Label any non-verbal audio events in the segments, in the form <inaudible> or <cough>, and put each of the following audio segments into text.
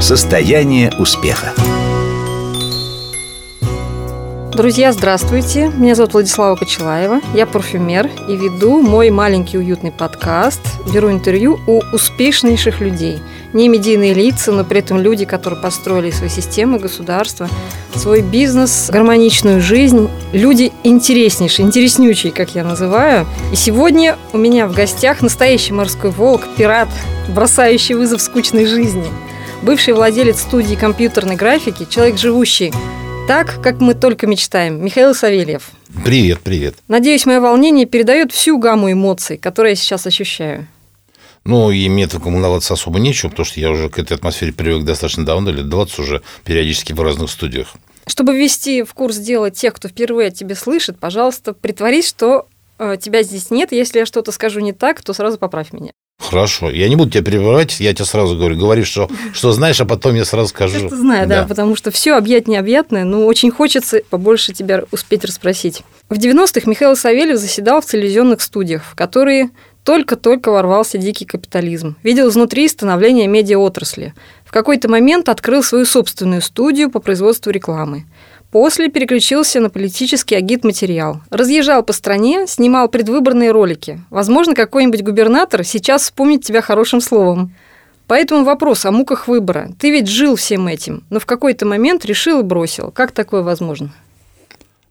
Состояние успеха. Друзья, здравствуйте. Меня зовут Владислава Кочелаева. Я парфюмер и веду мой маленький уютный подкаст. Беру интервью у успешнейших людей. Не медийные лица, но при этом люди, которые построили свои системы, государства, свой бизнес, гармоничную жизнь. Люди интереснейшие, интереснючие, как я называю. И сегодня у меня в гостях настоящий морской волк, пират, бросающий вызов скучной жизни. Бывший владелец студии компьютерной графики, человек, живущий так, как мы только мечтаем. Михаил Савельев. Привет, привет. Надеюсь, мое волнение передает всю гамму эмоций, которые я сейчас ощущаю. Ну, и мне так волноваться особо нечего, потому что я уже к этой атмосфере привык достаточно давно, лет 20 уже периодически в разных студиях. Чтобы ввести в курс дела тех, кто впервые о тебе слышит, пожалуйста, притворись, что э, тебя здесь нет. Если я что-то скажу не так, то сразу поправь меня. Хорошо. Я не буду тебя перебивать, я тебе сразу говорю. Говори, что, что знаешь, а потом я сразу скажу. Я знаю, да. да, потому что все объять необъятное, но очень хочется побольше тебя успеть расспросить. В 90-х Михаил Савельев заседал в телевизионных студиях, в которые только-только ворвался дикий капитализм. Видел изнутри становление медиаотрасли. В какой-то момент открыл свою собственную студию по производству рекламы. После переключился на политический агит-материал. Разъезжал по стране, снимал предвыборные ролики. Возможно, какой-нибудь губернатор сейчас вспомнит тебя хорошим словом. Поэтому вопрос о муках выбора. Ты ведь жил всем этим, но в какой-то момент решил и бросил. Как такое возможно?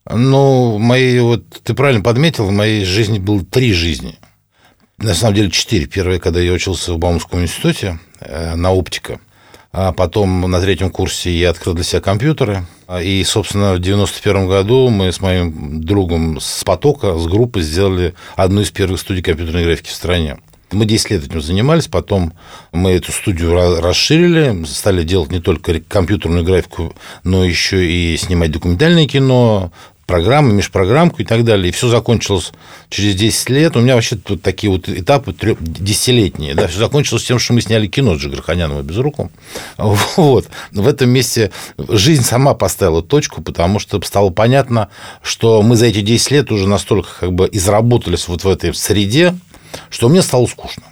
Ну, мои, вот ты правильно подметил, в моей жизни было три жизни. На самом деле четыре. Первая, когда я учился в Баумском институте э, на оптика. А потом на третьем курсе я открыл для себя компьютеры. И, собственно, в 91 году мы с моим другом с потока, с группы сделали одну из первых студий компьютерной графики в стране. Мы 10 лет этим занимались, потом мы эту студию расширили, стали делать не только компьютерную графику, но еще и снимать документальное кино, программы, межпрограммку и так далее. И все закончилось через 10 лет. У меня вообще тут такие вот этапы десятилетние. Да, все закончилось тем, что мы сняли кино с Джигарханяном и Безруком. Вот. В этом месте жизнь сама поставила точку, потому что стало понятно, что мы за эти 10 лет уже настолько как бы изработались вот в этой среде, что мне стало скучно.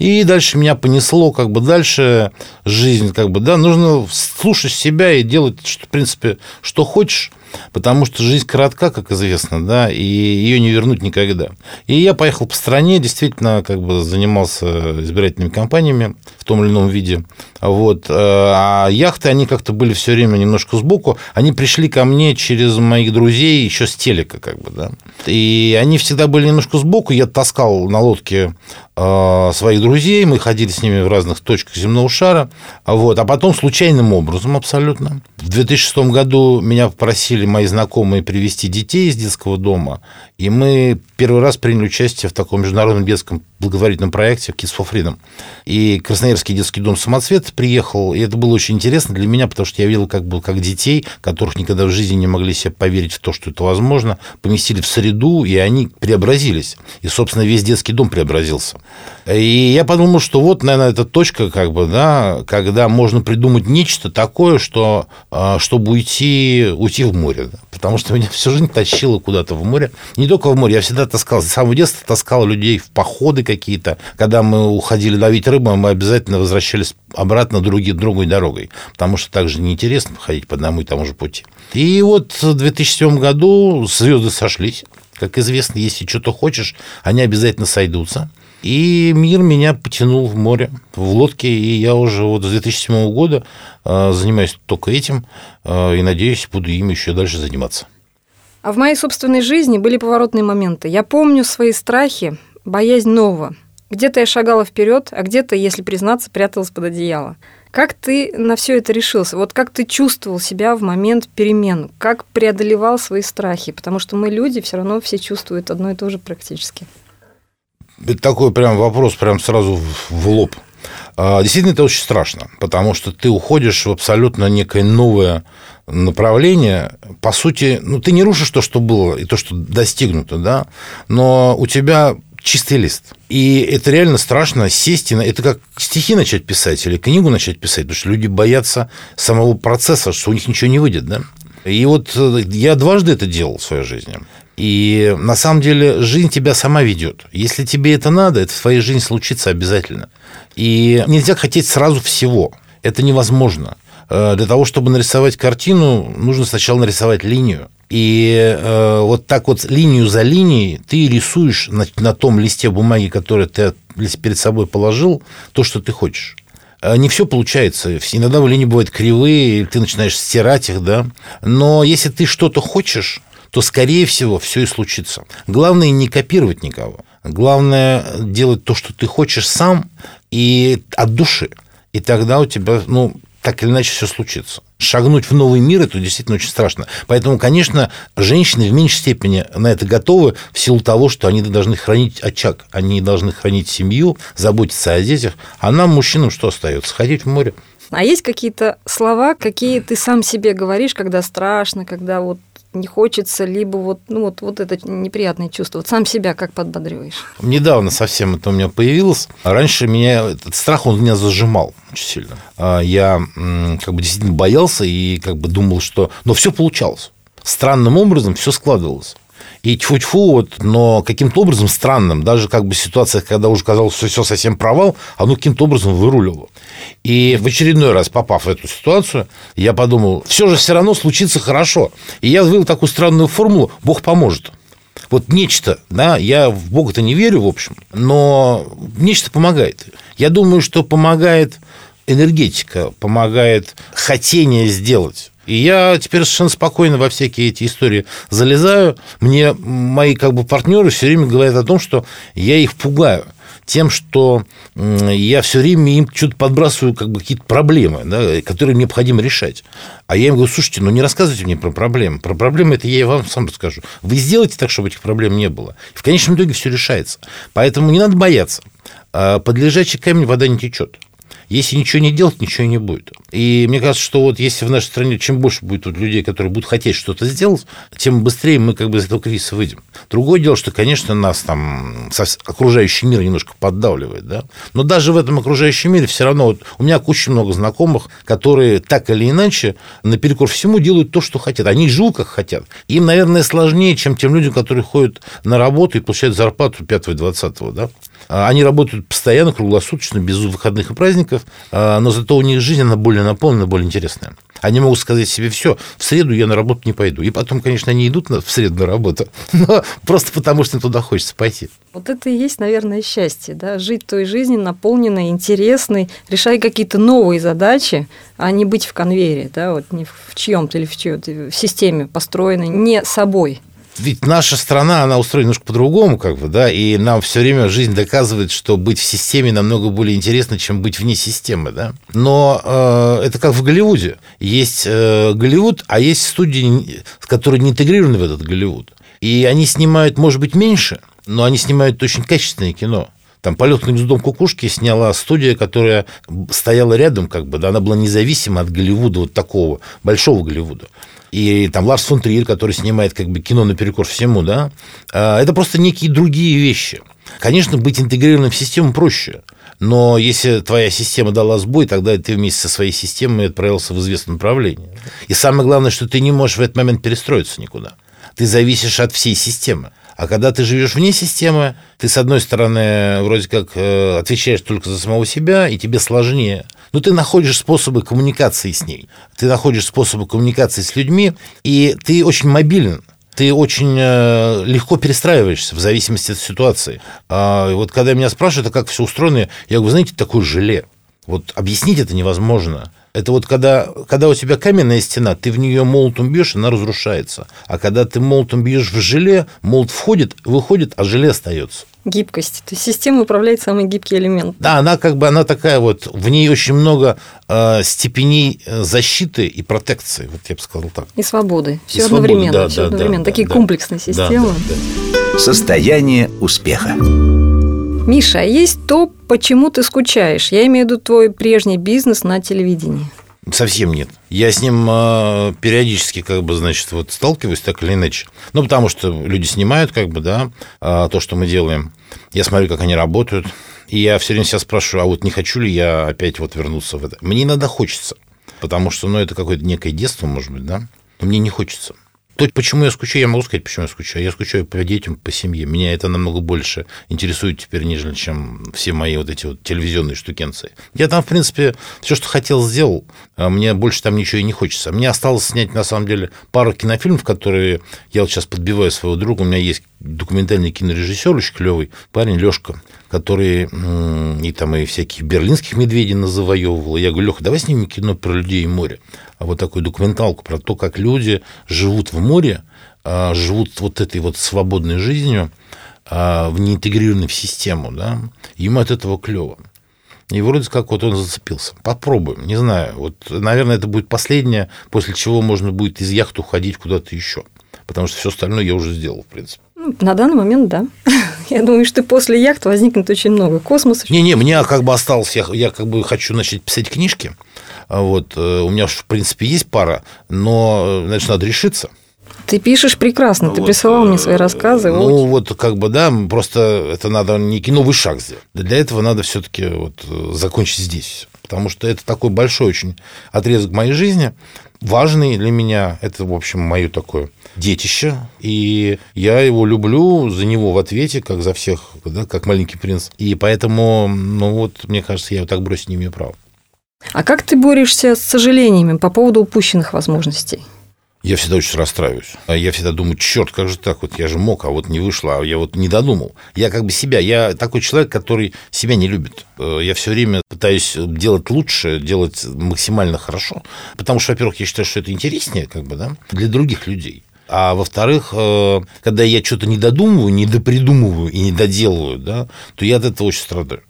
И дальше меня понесло, как бы дальше жизнь, как бы, да, нужно слушать себя и делать, что, в принципе, что хочешь, потому что жизнь коротка, как известно, да, и ее не вернуть никогда. И я поехал по стране, действительно, как бы занимался избирательными кампаниями в том или ином виде. Вот. А яхты, они как-то были все время немножко сбоку. Они пришли ко мне через моих друзей еще с телека, как бы, да. И они всегда были немножко сбоку. Я таскал на лодке своих друзей, мы ходили с ними в разных точках земного шара, вот, а потом случайным образом абсолютно. В 2006 году меня попросили мои знакомые привести детей из детского дома, и мы первый раз приняли участие в таком международном детском благотворительном проекте Kids for Freedom. И Красноярский детский дом «Самоцвет» приехал, и это было очень интересно для меня, потому что я видел как бы как детей, которых никогда в жизни не могли себе поверить в то, что это возможно, поместили в среду, и они преобразились. И, собственно, весь детский дом преобразился. И я подумал, что вот, наверное, эта точка, как бы, да, когда можно придумать нечто такое, что, а, чтобы уйти, уйти в море. Да. Потому что меня всю жизнь тащило куда-то в море. Не только в море, я всегда таскал, с самого детства таскал людей в походы какие-то. Когда мы уходили ловить рыбу, мы обязательно возвращались обратно други, другой дорогой, потому что также неинтересно ходить по одному и тому же пути. И вот в 2007 году звезды сошлись. Как известно, если что-то хочешь, они обязательно сойдутся. И мир меня потянул в море, в лодке, и я уже вот с 2007 года э, занимаюсь только этим, э, и надеюсь, буду им еще дальше заниматься. А в моей собственной жизни были поворотные моменты. Я помню свои страхи, боязнь нового. Где-то я шагала вперед, а где-то, если признаться, пряталась под одеяло. Как ты на все это решился? Вот как ты чувствовал себя в момент перемен? Как преодолевал свои страхи? Потому что мы люди все равно все чувствуют одно и то же практически. Это такой прям вопрос, прям сразу в лоб. А, действительно, это очень страшно, потому что ты уходишь в абсолютно некое новое направление. По сути, ну, ты не рушишь то, что было, и то, что достигнуто, да, но у тебя чистый лист. И это реально страшно сесть и... Это как стихи начать писать или книгу начать писать, потому что люди боятся самого процесса, что у них ничего не выйдет, да. И вот э, я дважды это делал в своей жизни. И на самом деле жизнь тебя сама ведет. Если тебе это надо, это в твоей жизни случится обязательно. И нельзя хотеть сразу всего. Это невозможно. Э, для того, чтобы нарисовать картину, нужно сначала нарисовать линию. И э, вот так вот линию за линией ты рисуешь на, на том листе бумаги, который ты перед собой положил, то, что ты хочешь. Э, не все получается. Иногда в линии бывают кривые, и ты начинаешь стирать их, да. Но если ты что-то хочешь, то, скорее всего, все и случится. Главное не копировать никого. Главное делать то, что ты хочешь сам и от души. И тогда у тебя, ну, так или иначе все случится. Шагнуть в новый мир это действительно очень страшно. Поэтому, конечно, женщины в меньшей степени на это готовы в силу того, что они должны хранить очаг, они должны хранить семью, заботиться о детях. А нам, мужчинам, что остается? Ходить в море. А есть какие-то слова, какие ты сам себе говоришь, когда страшно, когда вот не хочется, либо вот, ну, вот, вот это неприятное чувство. Вот сам себя как подбодриваешь? Недавно совсем это у меня появилось. Раньше меня этот страх, он меня зажимал очень сильно. А я как бы действительно боялся и как бы думал, что... Но все получалось. Странным образом все складывалось. И тьфу-тьфу, вот, но каким-то образом странным, даже как бы ситуация, когда уже казалось, что все совсем провал, оно каким-то образом выруливало. И в очередной раз, попав в эту ситуацию, я подумал, все же все равно случится хорошо. И я вывел такую странную формулу «Бог поможет». Вот нечто, да, я в Бога-то не верю, в общем, но нечто помогает. Я думаю, что помогает энергетика, помогает хотение сделать. И я теперь совершенно спокойно во всякие эти истории залезаю. Мне мои как бы партнеры все время говорят о том, что я их пугаю тем, что я все время им что-то подбрасываю как бы какие-то проблемы, да, которые необходимо решать. А я им говорю, слушайте, ну не рассказывайте мне про проблемы. Про проблемы это я и вам сам расскажу. Вы сделайте так, чтобы этих проблем не было. В конечном итоге все решается. Поэтому не надо бояться. А под лежачий камень вода не течет. Если ничего не делать, ничего не будет. И мне кажется, что вот если в нашей стране чем больше будет вот людей, которые будут хотеть что-то сделать, тем быстрее мы как бы из этого кризиса выйдем. Другое дело, что, конечно, нас там окружающий мир немножко поддавливает, да. Но даже в этом окружающем мире все равно вот у меня очень много знакомых, которые так или иначе наперекор всему делают то, что хотят. Они живут как хотят. Им, наверное, сложнее, чем тем людям, которые ходят на работу и получают зарплату 5 и 20 да. А, они работают постоянно, круглосуточно, без выходных и праздников, а, но зато у них жизнь, она более наполнена, более интересная. Они могут сказать себе, все, в среду я на работу не пойду. И потом, конечно, они идут в среду на работу, <laughs> но просто потому, что им туда хочется пойти. Вот это и есть, наверное, счастье, да, жить той жизнью наполненной, интересной, решая какие-то новые задачи, а не быть в конвейере, да, вот не в чьем-то или в чьей-то системе построенной не собой ведь наша страна, она устроена немножко по-другому, как бы, да, и нам все время жизнь доказывает, что быть в системе намного более интересно, чем быть вне системы, да. Но э, это как в Голливуде. Есть э, Голливуд, а есть студии, которые не интегрированы в этот Голливуд. И они снимают, может быть, меньше, но они снимают очень качественное кино. Там «Полет на гнездом кукушки» сняла студия, которая стояла рядом, как бы, да, она была независима от Голливуда, вот такого, большого Голливуда и там Ларс фон Триер, который снимает как бы кино наперекор всему, да, а, это просто некие другие вещи. Конечно, быть интегрированным в систему проще, но если твоя система дала сбой, тогда ты вместе со своей системой отправился в известное направление. И самое главное, что ты не можешь в этот момент перестроиться никуда. Ты зависишь от всей системы. А когда ты живешь вне системы, ты, с одной стороны, вроде как э, отвечаешь только за самого себя, и тебе сложнее. Но ты находишь способы коммуникации с ней. Ты находишь способы коммуникации с людьми, и ты очень мобилен ты очень э, легко перестраиваешься в зависимости от ситуации. А вот когда меня спрашивают, а как все устроено, я говорю, знаете, такое желе. Вот объяснить это невозможно. Это вот когда, когда у тебя каменная стена, ты в нее молотом бьешь, она разрушается. А когда ты молотом бьешь в желе, молот входит, выходит, а желе остается. Гибкость. То есть система управляет самый гибкий элемент. Да, она как бы она такая вот, в ней очень много э, степеней защиты и протекции, вот я бы сказал так. И свободы. Все и одновременно. Свободы, да, все да, одновременно. Да, Такие да, комплексные системы. Да, да, да. Состояние успеха. Миша, а есть то, почему ты скучаешь? Я имею в виду твой прежний бизнес на телевидении. Совсем нет. Я с ним э, периодически, как бы, значит, вот сталкиваюсь так или иначе. Ну, потому что люди снимают, как бы, да, э, то, что мы делаем. Я смотрю, как они работают. И я все время себя спрашиваю, а вот не хочу ли я опять вот вернуться в это? Мне иногда хочется. Потому что, ну, это какое-то некое детство, может быть, да? Но мне не хочется. То, почему я скучаю, я могу сказать, почему я скучаю. Я скучаю по детям, по семье. Меня это намного больше интересует теперь, нежели чем все мои вот эти вот телевизионные штукенции. Я там, в принципе, все, что хотел, сделал. А мне больше там ничего и не хочется. Мне осталось снять, на самом деле, пару кинофильмов, которые я вот сейчас подбиваю своего друга. У меня есть документальный кинорежиссер очень клевый парень Лешка, который и там и всяких берлинских медведей назавоевывал. Я говорю, Леха, давай снимем кино про людей и море. А вот такую документалку про то, как люди живут в море, а, живут вот этой вот свободной жизнью, а, в неинтегрированной в систему, да, ему от этого клево. И вроде как вот он зацепился. Попробуем, не знаю. Вот, наверное, это будет последнее, после чего можно будет из яхты уходить куда-то еще. Потому что все остальное я уже сделал, в принципе. Ну, на данный момент, да. <laughs> Я думаю, что после яхт возникнет очень много космоса. Не-не, мне как бы осталось, я, я как бы хочу начать писать книжки. А вот, э, у меня, в принципе, есть пара, но, э, значит, надо решиться. Ты пишешь прекрасно, ты вот, присылал мне свои рассказы. Ну, очень... вот как бы, да, просто это надо некий новый шаг сделать. Для этого надо все-таки вот э, закончить здесь. Потому что это такой большой очень отрезок моей жизни, важный для меня. Это, в общем, мое такое детище, и я его люблю за него в ответе, как за всех, да, как маленький принц. И поэтому, ну вот, мне кажется, я его так бросить не имею права. А как ты борешься с сожалениями по поводу упущенных возможностей? Я всегда очень расстраиваюсь. А я всегда думаю, черт, как же так? Вот я же мог, а вот не вышло, а я вот не додумал. Я как бы себя, я такой человек, который себя не любит. Э, я все время пытаюсь делать лучше, делать максимально хорошо. Потому что, во-первых, я считаю, что это интереснее, как бы, да, для других людей. А во-вторых, э, когда я что-то не додумываю, не допридумываю и не доделываю, да, то я от этого очень страдаю.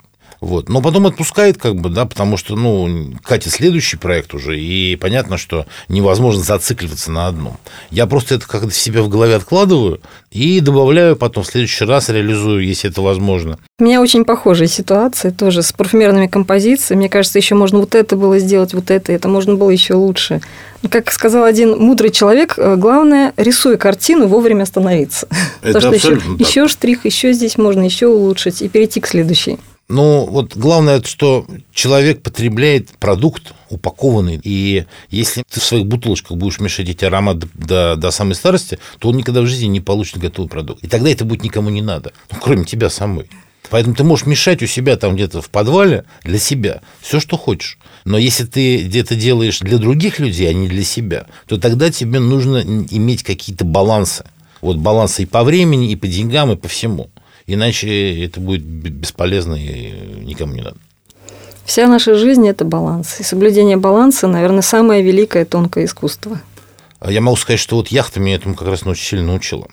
Вот. Но потом отпускает, как бы, да, потому что, ну, Катя следующий проект уже, и понятно, что невозможно зацикливаться на одном. Я просто это как-то себе в голове откладываю и добавляю потом в следующий раз реализую, если это возможно. У меня очень похожая ситуация тоже с парфюмерными композициями. Мне кажется, еще можно вот это было сделать, вот это, это можно было еще лучше. Как сказал один мудрый человек, э, главное, рисуя картину, вовремя остановиться. Это <laughs> Потому что еще, еще штрих, еще здесь можно еще улучшить и перейти к следующей. Ну, вот главное, что человек потребляет продукт упакованный, и если ты в своих бутылочках будешь мешать эти ароматы до, до самой старости, то он никогда в жизни не получит готовый продукт. И тогда это будет никому не надо, ну, кроме тебя самой. Поэтому ты можешь мешать у себя там где-то в подвале для себя все, что хочешь. Но если ты где-то делаешь для других людей, а не для себя, то тогда тебе нужно иметь какие-то балансы. Вот балансы и по времени, и по деньгам, и по всему. Иначе это будет бесполезно и никому не надо. Вся наша жизнь – это баланс. И соблюдение баланса, наверное, самое великое тонкое искусство. А я могу сказать, что вот яхта меня этому как раз очень сильно научила.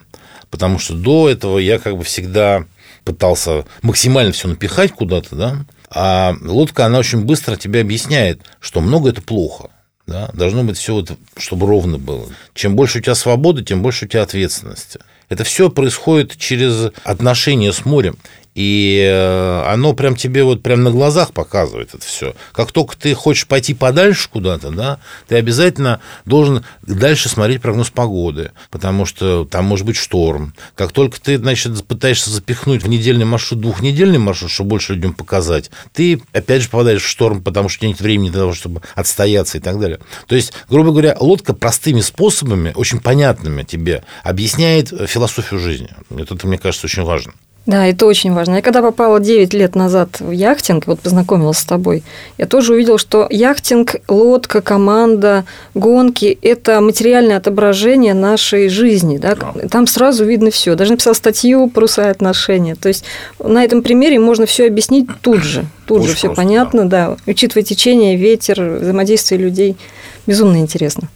Потому что до этого я как бы всегда пытался максимально все напихать куда-то, да, а лодка, она очень быстро тебе объясняет, что много это плохо. Да? Должно быть все, вот, чтобы ровно было. Чем больше у тебя свободы, тем больше у тебя ответственности. Это все происходит через отношения с морем. И э, оно прям тебе вот прям на глазах показывает это все. Как только ты хочешь пойти подальше куда-то, да, ты обязательно должен дальше смотреть прогноз погоды, потому что там может быть шторм. Как только ты, значит, пытаешься запихнуть в недельный маршрут двухнедельный маршрут, чтобы больше людям показать, ты опять же попадаешь в шторм, потому что нет времени для того, чтобы отстояться и так далее. То есть, грубо говоря, лодка простыми способами, очень понятными тебе, объясняет философию жизни. Это, мне кажется, очень важно. Да, это очень важно. Я когда попала 9 лет назад в яхтинг, вот познакомилась с тобой, я тоже увидела, что яхтинг, лодка, команда, гонки – это материальное отображение нашей жизни. Да? Там сразу видно все. Даже написала статью про свои отношения. То есть на этом примере можно все объяснить тут же. Тут очень же все понятно, да. да. Учитывая течение, ветер, взаимодействие людей. Безумно интересно.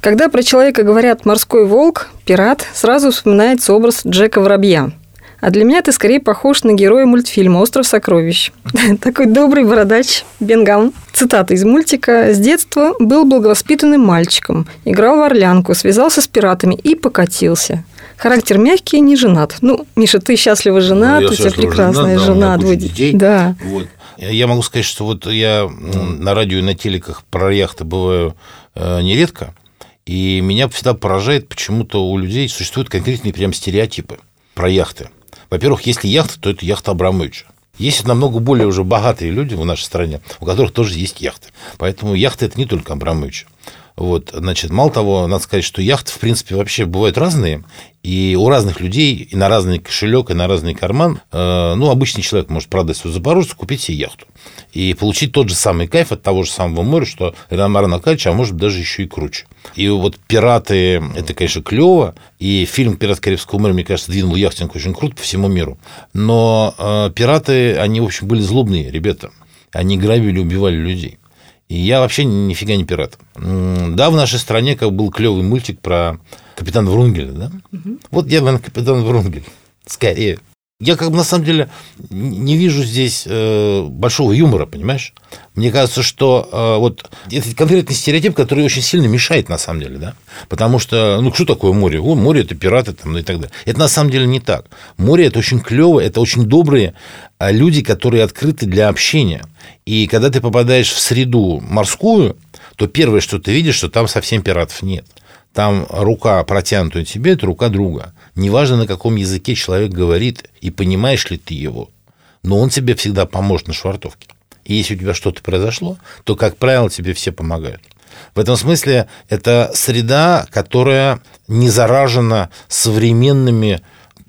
Когда про человека говорят «морской волк», «пират», сразу вспоминается образ Джека Воробья – а для меня ты скорее похож на героя мультфильма «Остров сокровищ». <laughs> Такой добрый бородач Бенгам. Цитата из мультика. «С детства был благовоспитанным мальчиком, играл в орлянку, связался с пиратами и покатился. Характер мягкий, не женат. Ну, Миша, ты счастливо женат, ну, у тебя прекрасная женат, жена, двое детей. Да. Вот. Я могу сказать, что вот я на радио и на телеках про яхты бываю э, нередко, и меня всегда поражает, почему-то у людей существуют конкретные прям стереотипы про яхты. Во-первых, если яхта, то это яхта Абрамовича. Есть намного более уже богатые люди в нашей стране, у которых тоже есть яхты. Поэтому яхта – это не только Абрамович. Вот, значит, мало того, надо сказать, что яхты, в принципе, вообще бывают разные, и у разных людей и на разный кошелек, и на разный карман, э, ну, обычный человек может продать свою запорожцу, купить себе яхту и получить тот же самый кайф от того же самого моря, что Ромар Накальевич, а может даже еще и круче. И вот «Пираты» – это, конечно, клево, и фильм «Пират Карибского моря», мне кажется, двинул яхтинг очень круто по всему миру. Но э, «Пираты», они, в общем, были злобные ребята. Они грабили, убивали людей. И я вообще нифига не пират. Да, в нашей стране как был клевый мультик про капитана Врунгеля, да? Угу. Вот я, наверное, капитан Врунгель. Скорее. Я как бы на самом деле не вижу здесь э, большого юмора, понимаешь? Мне кажется, что э, вот это конкретный стереотип, который очень сильно мешает на самом деле, да? Потому что, ну, что такое море? О, море – это пираты там, ну, и так далее. Это на самом деле не так. Море – это очень клево, это очень добрые а, люди, которые открыты для общения. И когда ты попадаешь в среду морскую, то первое, что ты видишь, что там совсем пиратов нет. Там рука протянутая тебе – это рука друга. Неважно, на каком языке человек говорит и понимаешь ли ты его, но он тебе всегда поможет на швартовке. И если у тебя что-то произошло, то, как правило, тебе все помогают. В этом смысле это среда, которая не заражена современными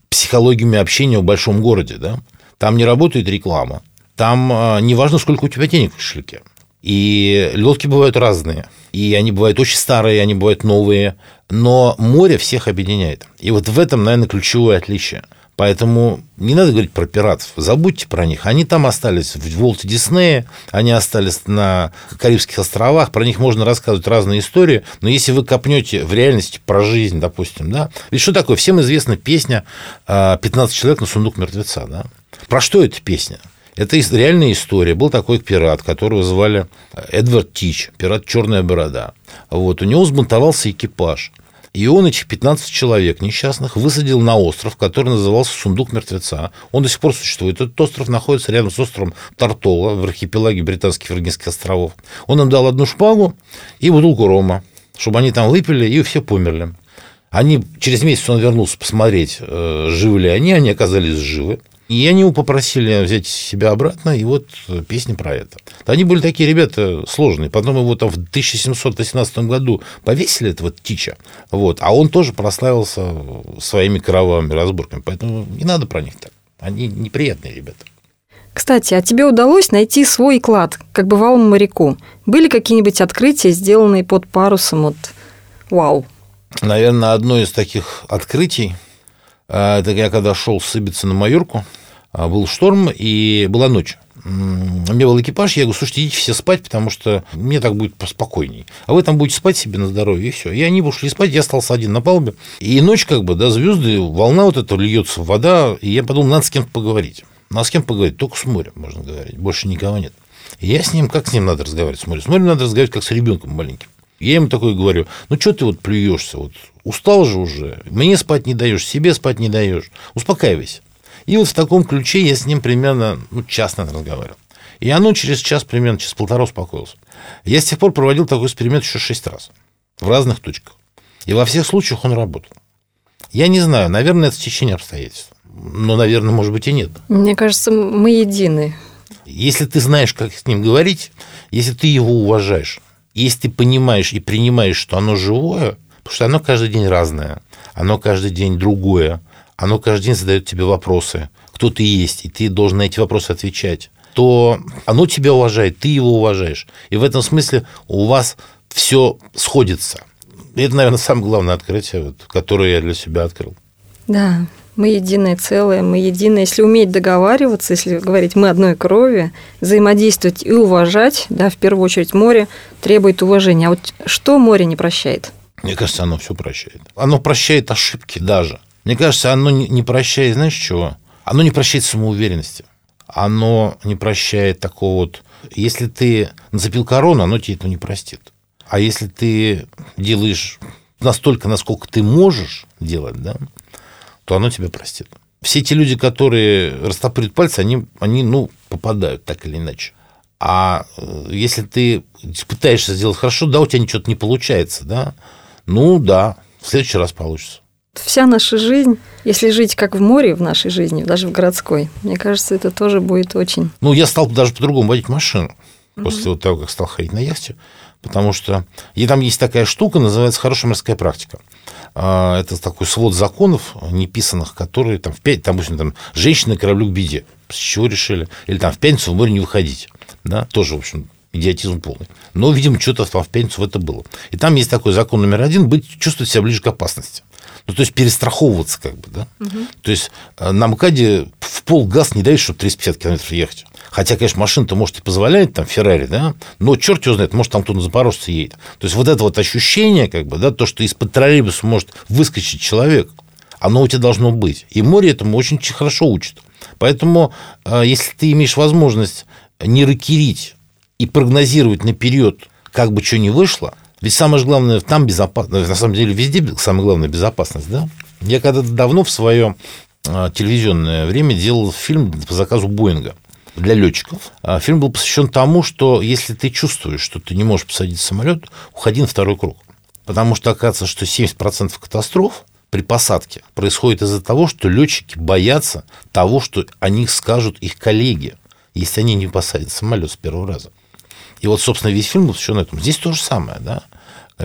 психологиями общения в большом городе. Да? Там не работает реклама. Там а, не важно, сколько у тебя денег в кошельке. И лодки бывают разные. И они бывают очень старые, они бывают новые. Но море всех объединяет. И вот в этом, наверное, ключевое отличие. Поэтому не надо говорить про пиратов, забудьте про них. Они там остались в Волте Диснея, они остались на Карибских островах, про них можно рассказывать разные истории, но если вы копнете в реальности про жизнь, допустим, да, ведь что такое? Всем известна песня «15 человек на сундук мертвеца», да? Про что эта песня? Это реальная история. Был такой пират, которого звали Эдвард Тич, пират «Черная борода». Вот, у него сбунтовался экипаж. И он этих 15 человек несчастных высадил на остров, который назывался Сундук мертвеца. Он до сих пор существует. Этот остров находится рядом с островом Тартола в архипелаге Британских Виргинских островов. Он им дал одну шпагу и бутылку рома, чтобы они там выпили и все померли. Они, через месяц он вернулся посмотреть, э, живы ли они, они оказались живы. И они попросили взять себя обратно, и вот песня про это. Они были такие ребята сложные. Потом его там в 1718 году повесили, этого Тича. Вот. А он тоже прославился своими кровавыми разборками. Поэтому не надо про них так. Они неприятные ребята. Кстати, а тебе удалось найти свой клад, как бывалому моряку? Были какие-нибудь открытия, сделанные под парусом? Вот, вау. Наверное, одно из таких открытий, э, это я когда шел с Ибицы на Майорку, был шторм, и была ночь. У меня был экипаж, я говорю, слушайте, идите все спать, потому что мне так будет поспокойней. А вы там будете спать себе на здоровье, и все. И они ушли спать, я остался один на палубе. И ночь как бы, да, звезды, волна вот эта льется, вода, и я подумал, надо с кем-то поговорить. Надо с кем поговорить? Только с морем можно говорить, больше никого нет. И я с ним, как с ним надо разговаривать с морем? С морем надо разговаривать, как с ребенком маленьким. Я ему такой говорю, ну что ты вот плюешься, вот устал же уже, мне спать не даешь, себе спать не даешь, успокаивайся. И вот в таком ключе я с ним примерно ну, час, наверное, разговаривал. И оно через час, примерно через полтора успокоилось. Я с тех пор проводил такой эксперимент еще шесть раз. В разных точках. И во всех случаях он работал. Я не знаю, наверное, это течение обстоятельств. Но, наверное, может быть, и нет. Мне кажется, мы едины. Если ты знаешь, как с ним говорить, если ты его уважаешь, если ты понимаешь и принимаешь, что оно живое, потому что оно каждый день разное, оно каждый день другое, оно каждый день задает тебе вопросы, кто ты есть, и ты должен на эти вопросы отвечать, то оно тебя уважает, ты его уважаешь. И в этом смысле у вас все сходится. И это, наверное, самое главное открытие, вот, которое я для себя открыл. Да, мы единое целое, мы единое. Если уметь договариваться, если говорить мы одной крови, взаимодействовать и уважать, да, в первую очередь море требует уважения. А вот что море не прощает? Мне кажется, оно все прощает. Оно прощает ошибки даже. Мне кажется, оно не прощает, знаешь чего? Оно не прощает самоуверенности. Оно не прощает такого вот... Если ты нацепил корону, оно тебе это не простит. А если ты делаешь настолько, насколько ты можешь делать, да, то оно тебя простит. Все эти люди, которые растопырят пальцы, они, они ну, попадают так или иначе. А э, если ты пытаешься сделать хорошо, да, у тебя ничего не получается, да, ну да, в следующий раз получится. Вся наша жизнь, если жить как в море в нашей жизни, даже в городской, мне кажется, это тоже будет очень... Ну, я стал даже по-другому водить машину. после вот того, как стал ходить на яхте, потому что и там есть такая штука, называется хорошая морская практика. А, это такой свод законов неписанных, которые там в пять, там, допустим, там, женщины кораблю к беде. С чего решили? Или там в пятницу в море не выходить. Да, тоже, в общем, идиотизм полный. Но, видимо, что-то там в пятницу это было. И там есть такой закон номер один – быть, чувствовать себя ближе к опасности. Ну, то есть перестраховываться как бы, да. Угу. То есть э, на МКАДе в пол газ не дает, чтобы 350 километров ехать. Хотя, конечно, машина-то, может, и позволяет, там, Феррари, да, но черт его знает, может, там кто-то на Запорожце едет. То есть вот это вот ощущение, как бы, да, то, что из-под троллейбуса может выскочить человек, оно у тебя должно быть. И море этому очень хорошо учит. Поэтому, э, если ты имеешь возможность не ракерить и прогнозировать наперед, как бы что ни вышло, ведь самое главное, там безопасность, на самом деле везде самое главное безопасность, да? Я когда-то давно в свое э, телевизионное время делал фильм по заказу Боинга для летчиков. А фильм был посвящен тому, что если ты чувствуешь, что ты не можешь посадить самолет, уходи на второй круг. Потому что оказывается, что 70% катастроф при посадке происходит из-за того, что летчики боятся того, что о них скажут их коллеги, если они не посадят самолет с первого раза. И вот, собственно, весь фильм был посвящен этому. Здесь то же самое, да.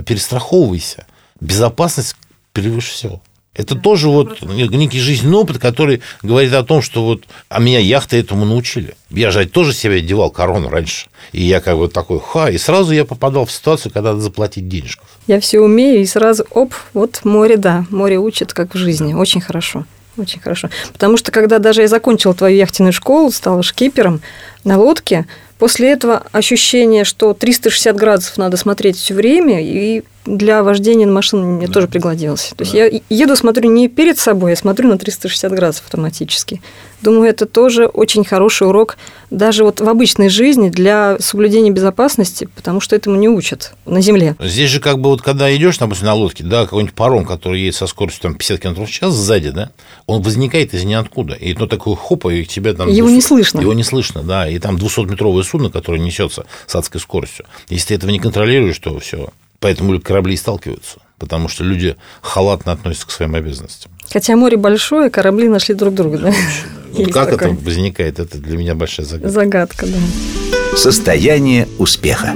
Перестраховывайся. Безопасность превыше всего. Это да, тоже вот некий жизненный опыт, который говорит о том, что вот, а меня яхты этому научили. Я же тоже себе одевал корону раньше. И я как бы такой, ха, и сразу я попадал в ситуацию, когда надо заплатить денежков. Я все умею, и сразу, оп, вот море, да, море учит, как в жизни. Очень хорошо. Очень хорошо. Потому что когда даже я закончила твою яхтенную школу, стала шкипером на лодке, после этого ощущение, что 360 градусов надо смотреть все время, и для вождения на машине мне да. тоже пригодилось. То да. есть я еду, смотрю не перед собой, я смотрю на 360 градусов автоматически. Думаю, это тоже очень хороший урок даже вот в обычной жизни для соблюдения безопасности, потому что этому не учат на земле. Здесь же как бы вот когда идешь, допустим, на лодке, да, какой-нибудь паром, который едет со скоростью там 50 км в час сзади, да, он возникает из ниоткуда. И то такой хопа, и тебя там... Его 200... не слышно. Его не слышно, да. И там 200-метровое судно, которое несется с адской скоростью. Если ты этого не контролируешь, то все, Поэтому корабли и сталкиваются, потому что люди халатно относятся к своим обязанностям. Хотя море большое, корабли нашли друг друга, да? Вот как такое. это возникает, это для меня большая загадка. Загадка, да. Состояние успеха.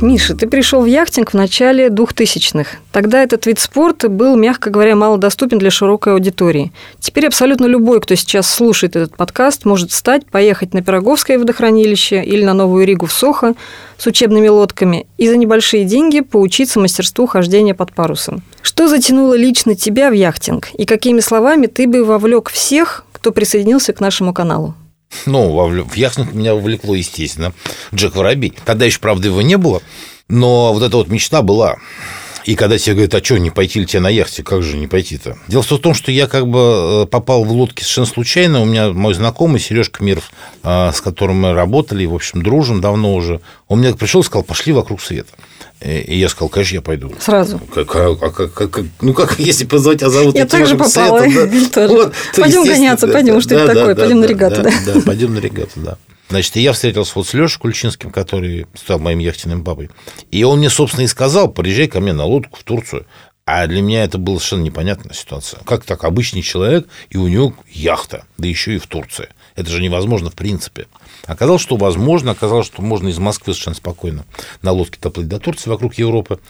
Миша, ты пришел в яхтинг в начале 2000-х. Тогда этот вид спорта был, мягко говоря, малодоступен для широкой аудитории. Теперь абсолютно любой, кто сейчас слушает этот подкаст, может встать, поехать на Пироговское водохранилище или на Новую Ригу в Сохо с учебными лодками и за небольшие деньги поучиться мастерству хождения под парусом. Что затянуло лично тебя в яхтинг? И какими словами ты бы вовлек всех, кто присоединился к нашему каналу? Ну, в яхтинг меня вовлекло, естественно, Джек Воробей. Тогда еще, правда, его не было, но вот эта вот мечта была. И когда тебе говорят, а что, не пойти ли тебе на яхте? Как же не пойти-то? Дело в том, что я как бы э, попал в лодки совершенно случайно. У меня мой знакомый Сережка Миров, э, с которым мы работали, в общем, дружим давно уже, он мне пришел и сказал, пошли вокруг света. И я сказал, конечно, я пойду. Сразу. Как, а, а, как, как, ну, как, если позвать, а зовут Я также попала. Да? <laughs> Вот, пойдем гоняться, да, пойдем, что да, это да, такое, да, пойдем да, на регату. Да, да, да, пойдем на регату, да. Значит, я встретился вот с Лешей Кульчинским, который стал моим яхтенным папой. И он мне, собственно, и сказал, приезжай ко мне на лодку в Турцию. А для меня это была совершенно непонятная ситуация. Как так обычный человек, и у него яхта, да еще и в Турции. Это же невозможно в принципе. Оказалось, что возможно, оказалось, что можно из Москвы совершенно спокойно на лодке доплыть до Турции вокруг Европы.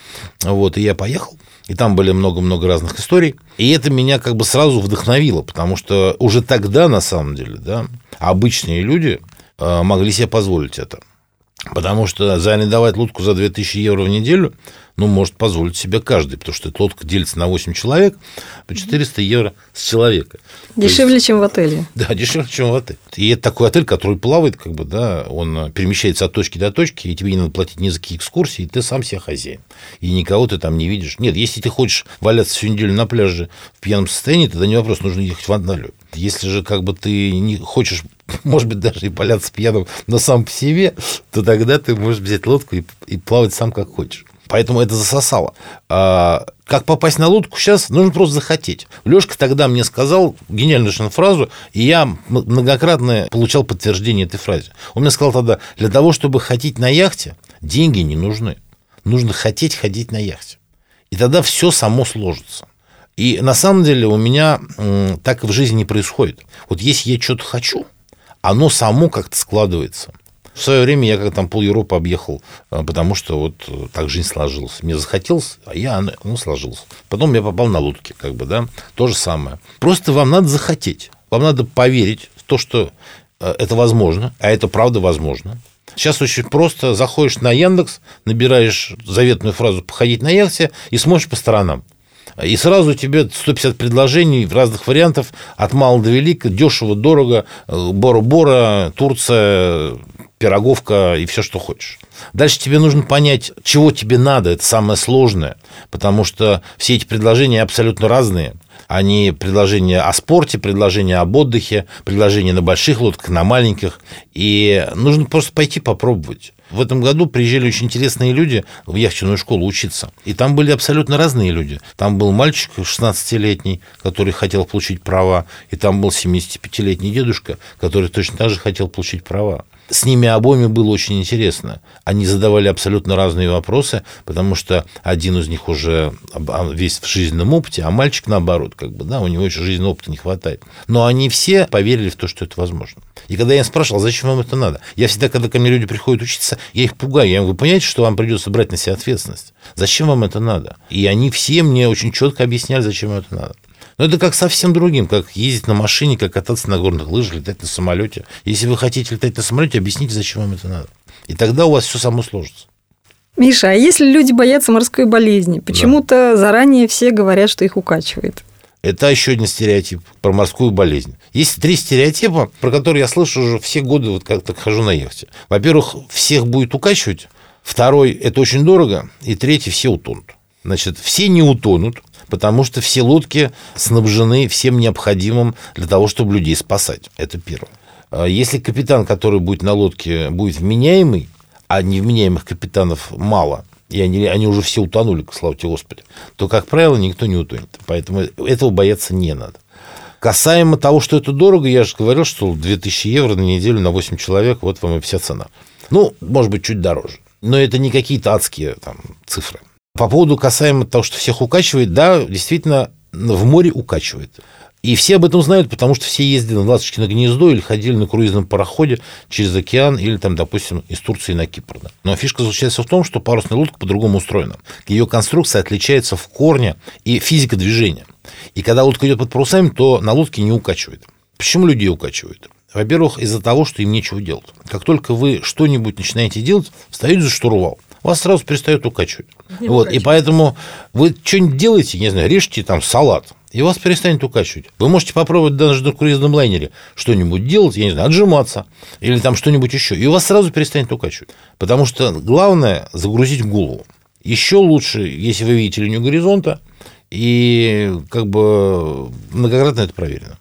Вот, и я поехал, и там были много-много разных историй. И это меня как бы сразу вдохновило, потому что уже тогда, на самом деле, да, обычные люди могли себе позволить это. Потому что зарендовать лодку за 2000 евро в неделю, ну, может позволить себе каждый, потому что эта лодка делится на 8 человек по 400 евро с человека. Дешевле, есть, чем в отеле. Да, дешевле, чем в отеле. И это такой отель, который плавает, как бы, да, он перемещается от точки до точки, и тебе не надо платить ни за какие экскурсии, и ты сам себе хозяин. И никого ты там не видишь. Нет, если ты хочешь валяться всю неделю на пляже в пьяном состоянии, тогда не вопрос, нужно ехать в Анталию. Если же как бы ты не хочешь, <laughs> может быть, даже и валяться пьяным, но сам по себе, то тогда ты можешь взять лодку и, и плавать сам как хочешь. Поэтому это засосало. А, как попасть на лодку сейчас? Нужно просто захотеть. Лешка тогда мне сказал гениальную фразу, и я многократно получал подтверждение этой фразе. Он мне сказал тогда, для того, чтобы хотеть на яхте, деньги не нужны. Нужно хотеть ходить на яхте. И тогда все само сложится. И на самом деле у меня так в жизни не происходит. Вот если я что-то хочу, оно само как-то складывается. В свое время я как там пол Европы объехал, а, потому что вот э, так жизнь сложилась. Мне захотелось, а я, ну, сложился. Потом я попал на лодки, как бы, да, то же самое. Просто вам надо захотеть, вам надо поверить в то, что э, это возможно, а это правда возможно. Сейчас очень просто заходишь на Яндекс, набираешь заветную фразу «походить на яхте» и смотришь по сторонам. И сразу тебе 150 предложений в разных вариантов, от мала до велика, дешево, дорого, э, Бора-Бора, Турция, пироговка и все, что хочешь. Дальше тебе нужно понять, чего тебе надо, это самое сложное, потому что все эти предложения абсолютно разные. Они предложения о спорте, предложения об отдыхе, предложения на больших лодках, на маленьких. И нужно просто пойти попробовать. В этом году приезжали очень интересные люди в яхтенную школу учиться. И там были абсолютно разные люди. Там был мальчик 16-летний, который хотел получить права, и там был 75-летний дедушка, который точно так же хотел получить права. С ними обоими было очень интересно. Они задавали абсолютно разные вопросы, потому что один из них уже весь в жизненном опыте, а мальчик наоборот, как бы, да, у него еще жизненного опыта не хватает. Но они все поверили в то, что это возможно. И когда я спрашивал, зачем вам это надо, я всегда, когда ко мне люди приходят учиться, я их пугаю. Я им вы понимаете, что вам придется брать на себя ответственность? Зачем вам это надо? И они все мне очень четко объясняли, зачем им это надо. Но это как совсем другим, как ездить на машине, как кататься на горных лыжах, летать на самолете. Если вы хотите летать на самолете, объясните, зачем вам это надо. И тогда у вас все само сложится. Миша, а если люди боятся морской болезни, почему-то да. заранее все говорят, что их укачивает? Это еще один стереотип про морскую болезнь. Есть три стереотипа, про которые я слышу уже все годы, вот как-то хожу на яхте. Во-первых, всех будет укачивать. Второй – это очень дорого. И третий – все утонут. Значит, все не утонут, потому что все лодки снабжены всем необходимым для того, чтобы людей спасать. Это первое. А если капитан, который будет на лодке, будет вменяемый, а невменяемых капитанов мало, и они, они уже все утонули, слава тебе Господи, то, как правило, никто не утонет. Поэтому этого бояться не надо. Касаемо того, что это дорого, я же говорил, что 2000 евро на неделю на 8 человек, вот вам и вся цена. Ну, может быть, чуть дороже. Но это не какие-то адские там, цифры. По поводу касаемо того, что всех укачивает, да, действительно, в море укачивает. И все об этом знают, потому что все ездили на «Ласточкино гнездо» или ходили на круизном пароходе через океан или, там, допустим, из Турции на Кипр. Но фишка заключается в том, что парусная лодка по-другому устроена. Ее конструкция отличается в корне и физика движения. И когда лодка идет под парусами, то на лодке не укачивает. Почему людей укачивают? Во-первых, из-за того, что им нечего делать. Как только вы что-нибудь начинаете делать, встаете за штурвал, вас сразу перестает укачивать. Не вот, укачивать. и поэтому вы что-нибудь делаете, не знаю, режьте там салат, и вас перестанет укачивать. Вы можете попробовать даже на круизном лайнере что-нибудь делать, я не знаю, отжиматься или там что-нибудь еще, и у вас сразу перестанет укачивать. Потому что главное – загрузить голову. Еще лучше, если вы видите линию горизонта, и как бы многократно это проверено.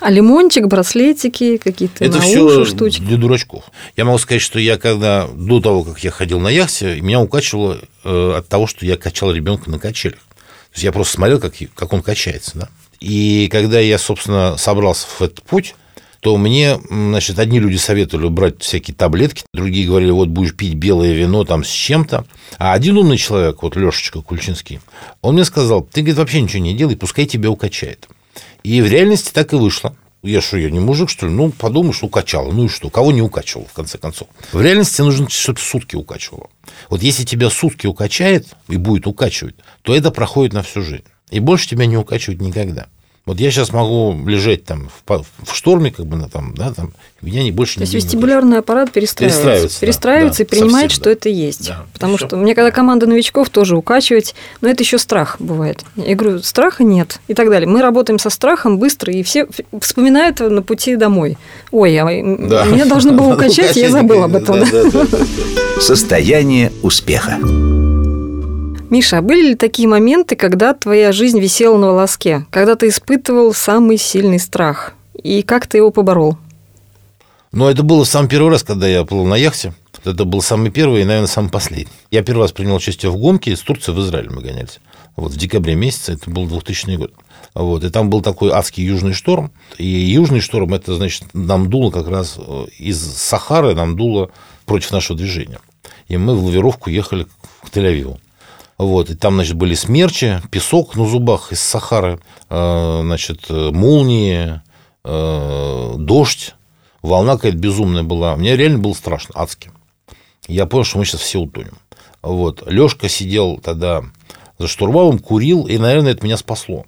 А лимончик, браслетики, какие-то Это все штучки. для дурачков. Я могу сказать, что я когда до того, как я ходил на яхте, меня укачивало э, от того, что я качал ребенка на качелях. То есть я просто смотрел, как, как он качается. Да? И когда я, собственно, собрался в этот путь, то мне, значит, одни люди советовали брать всякие таблетки, другие говорили, вот будешь пить белое вино там с чем-то. А один умный человек, вот Лешечка Кульчинский, он мне сказал, ты, говорит, вообще ничего не делай, пускай тебя укачает. И в реальности так и вышло. Я что, я не мужик, что ли? Ну, подумаешь, укачало. Ну и что? Кого не укачивало, в конце концов? В реальности нужно, чтобы сутки укачивало. Вот если тебя сутки укачает и будет укачивать, то это проходит на всю жизнь. И больше тебя не укачивать никогда. Вот я сейчас могу лежать там в, в шторме, как бы на там, да, там, меня не больше То есть вестибулярный аппарат перестраивается. Перестраивается, перестраивается да, и принимает, совсем, что да. это есть. Да. Потому Всё. что мне когда команда новичков тоже укачивать, но это еще страх бывает. Я говорю, страха нет и так далее. Мы работаем со страхом быстро, и все вспоминают на пути домой. Ой, а да. меня должно было <laughs> укачать, я забыл об этом. Состояние успеха. Миша, а были ли такие моменты, когда твоя жизнь висела на волоске, когда ты испытывал самый сильный страх? И как ты его поборол? Ну, это было сам первый раз, когда я плыл на яхте. Это был самый первый и, наверное, самый последний. Я первый раз принял участие в гонке из Турции в Израиль мы гонялись. Вот в декабре месяце, это был 2000 год. Вот, и там был такой адский южный шторм. И южный шторм, это значит, нам дуло как раз э, из Сахары, нам дуло против нашего движения. И мы в лавировку ехали к Тель-Авиву. Вот, и там, значит, были смерчи, песок на зубах из Сахары, э, значит, молнии, э, дождь. волна какая-то безумная была. Мне реально было страшно, адски. Я понял, что мы сейчас все утонем. Вот. Лешка сидел тогда за штурвалом, курил, и, наверное, это меня спасло.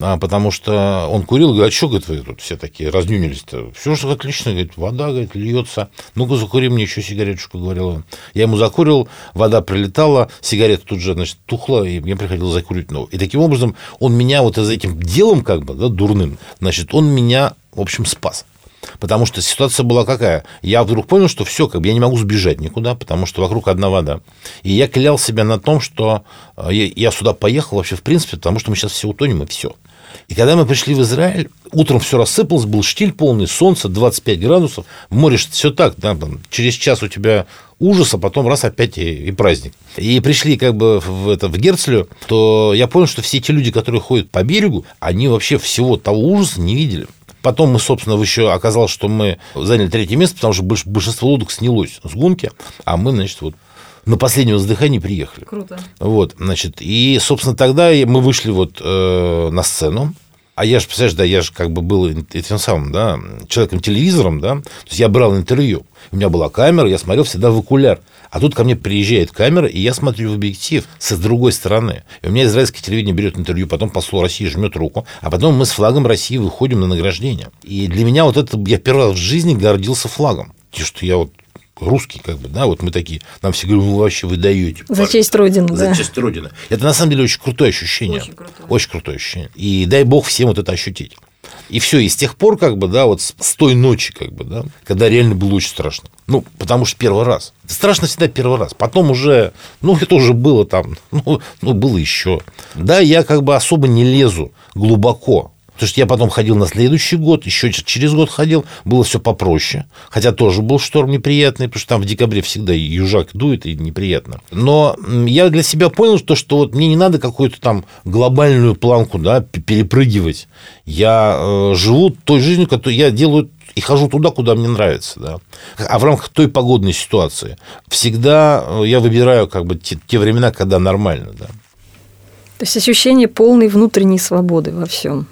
А, потому что он курил, говорит, а что, говорит, вы тут все такие разнюнились-то? Все же отлично, говорит, вода, говорит, льется. Ну-ка, закури мне еще сигареточку, говорил он. Я ему закурил, вода прилетала, сигарета тут же, значит, тухла, и мне приходилось закурить новую. И таким образом он меня вот за этим делом, как бы, да, дурным, значит, он меня, в общем, спас. Потому что ситуация была какая? Я вдруг понял, что все, как бы я не могу сбежать никуда, потому что вокруг одна вода. И я клял себя на том, что э, я сюда поехал вообще в принципе, потому что мы сейчас все утонем, и все. И когда мы пришли в Израиль, утром все рассыпалось, был штиль полный, солнце, 25 градусов. В море все так, да, там, через час у тебя ужас, а потом раз опять и, и праздник. И пришли как бы в, это, в Герцлю, то я понял, что все эти люди, которые ходят по берегу, они вообще всего того ужаса не видели. Потом мы, собственно, еще оказалось, что мы заняли третье место, потому что большинство лодок снялось с гонки, а мы, значит, вот на последнем вздыхании приехали. Круто. Вот, значит, и, собственно, тогда мы вышли вот э, на сцену, а я же, представляешь, да, я же как бы был этим самым, да, человеком-телевизором, да, то есть я брал интервью, у меня была камера, я смотрел всегда в окуляр, а тут ко мне приезжает камера, и я смотрю в объектив с другой стороны. И у меня израильское телевидение берет интервью, потом посол России жмет руку, а потом мы с флагом России выходим на награждение. И для меня вот это, я первый раз в жизни гордился флагом. Что я вот русский, как бы, да, вот мы такие, нам все говорят, ну, вы вообще вы даете. За честь Родины, За да. честь Родины. Это, на самом деле, очень крутое ощущение. Очень крутое. Очень крутое ощущение. И дай бог всем вот это ощутить. И все, и с тех пор, как бы, да, вот с, с той ночи, как бы, да, когда реально было очень страшно. Ну, потому что первый раз. Страшно всегда первый раз. Потом уже, ну, <laughs> это уже было там, ну, ну было еще. Да, я как бы особо не лезу глубоко Потому что я потом ходил на следующий год, еще через год ходил, было все попроще. Хотя тоже был шторм неприятный, потому что там в декабре всегда южак дует и неприятно. Но я для себя понял, что, что вот мне не надо какую-то там глобальную планку да, перепрыгивать. Я э, живу той жизнью, которую я делаю и хожу туда, куда мне нравится, да. А в рамках той погодной ситуации всегда э, я выбираю как бы те, те времена, когда нормально, да. То есть ощущение полной внутренней свободы во всем.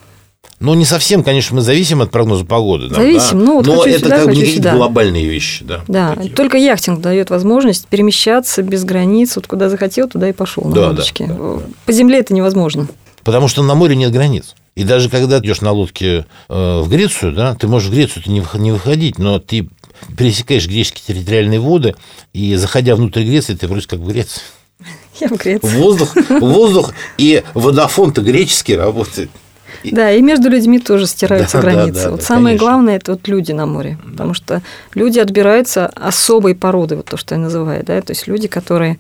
Ну, не совсем, конечно, мы зависим от прогноза погоды. Да, зависим, да? ну, вот но хочу это сюда, как бы не какие-то глобальные вещи, да. Да, такие. только яхтинг дает возможность перемещаться без границ, вот куда захотел, туда и пошел на Да, лодочке. да, да. По земле это невозможно. Потому что на море нет границ. И даже когда идешь на лодке э, в Грецию, да, ты можешь в Грецию не выходить, но ты пересекаешь греческие территориальные воды, и заходя внутрь Греции, ты вроде как в Греции. <laughs> Я в Греции. Воздух, воздух и водофон-то греческий работает. Да, и между людьми тоже стираются <laughs> Да, да, границы. да, вот да, самое конечно. главное это вот люди на море, потому что люди отбираются особой породы, вот то, что я называю, да, то есть люди, которые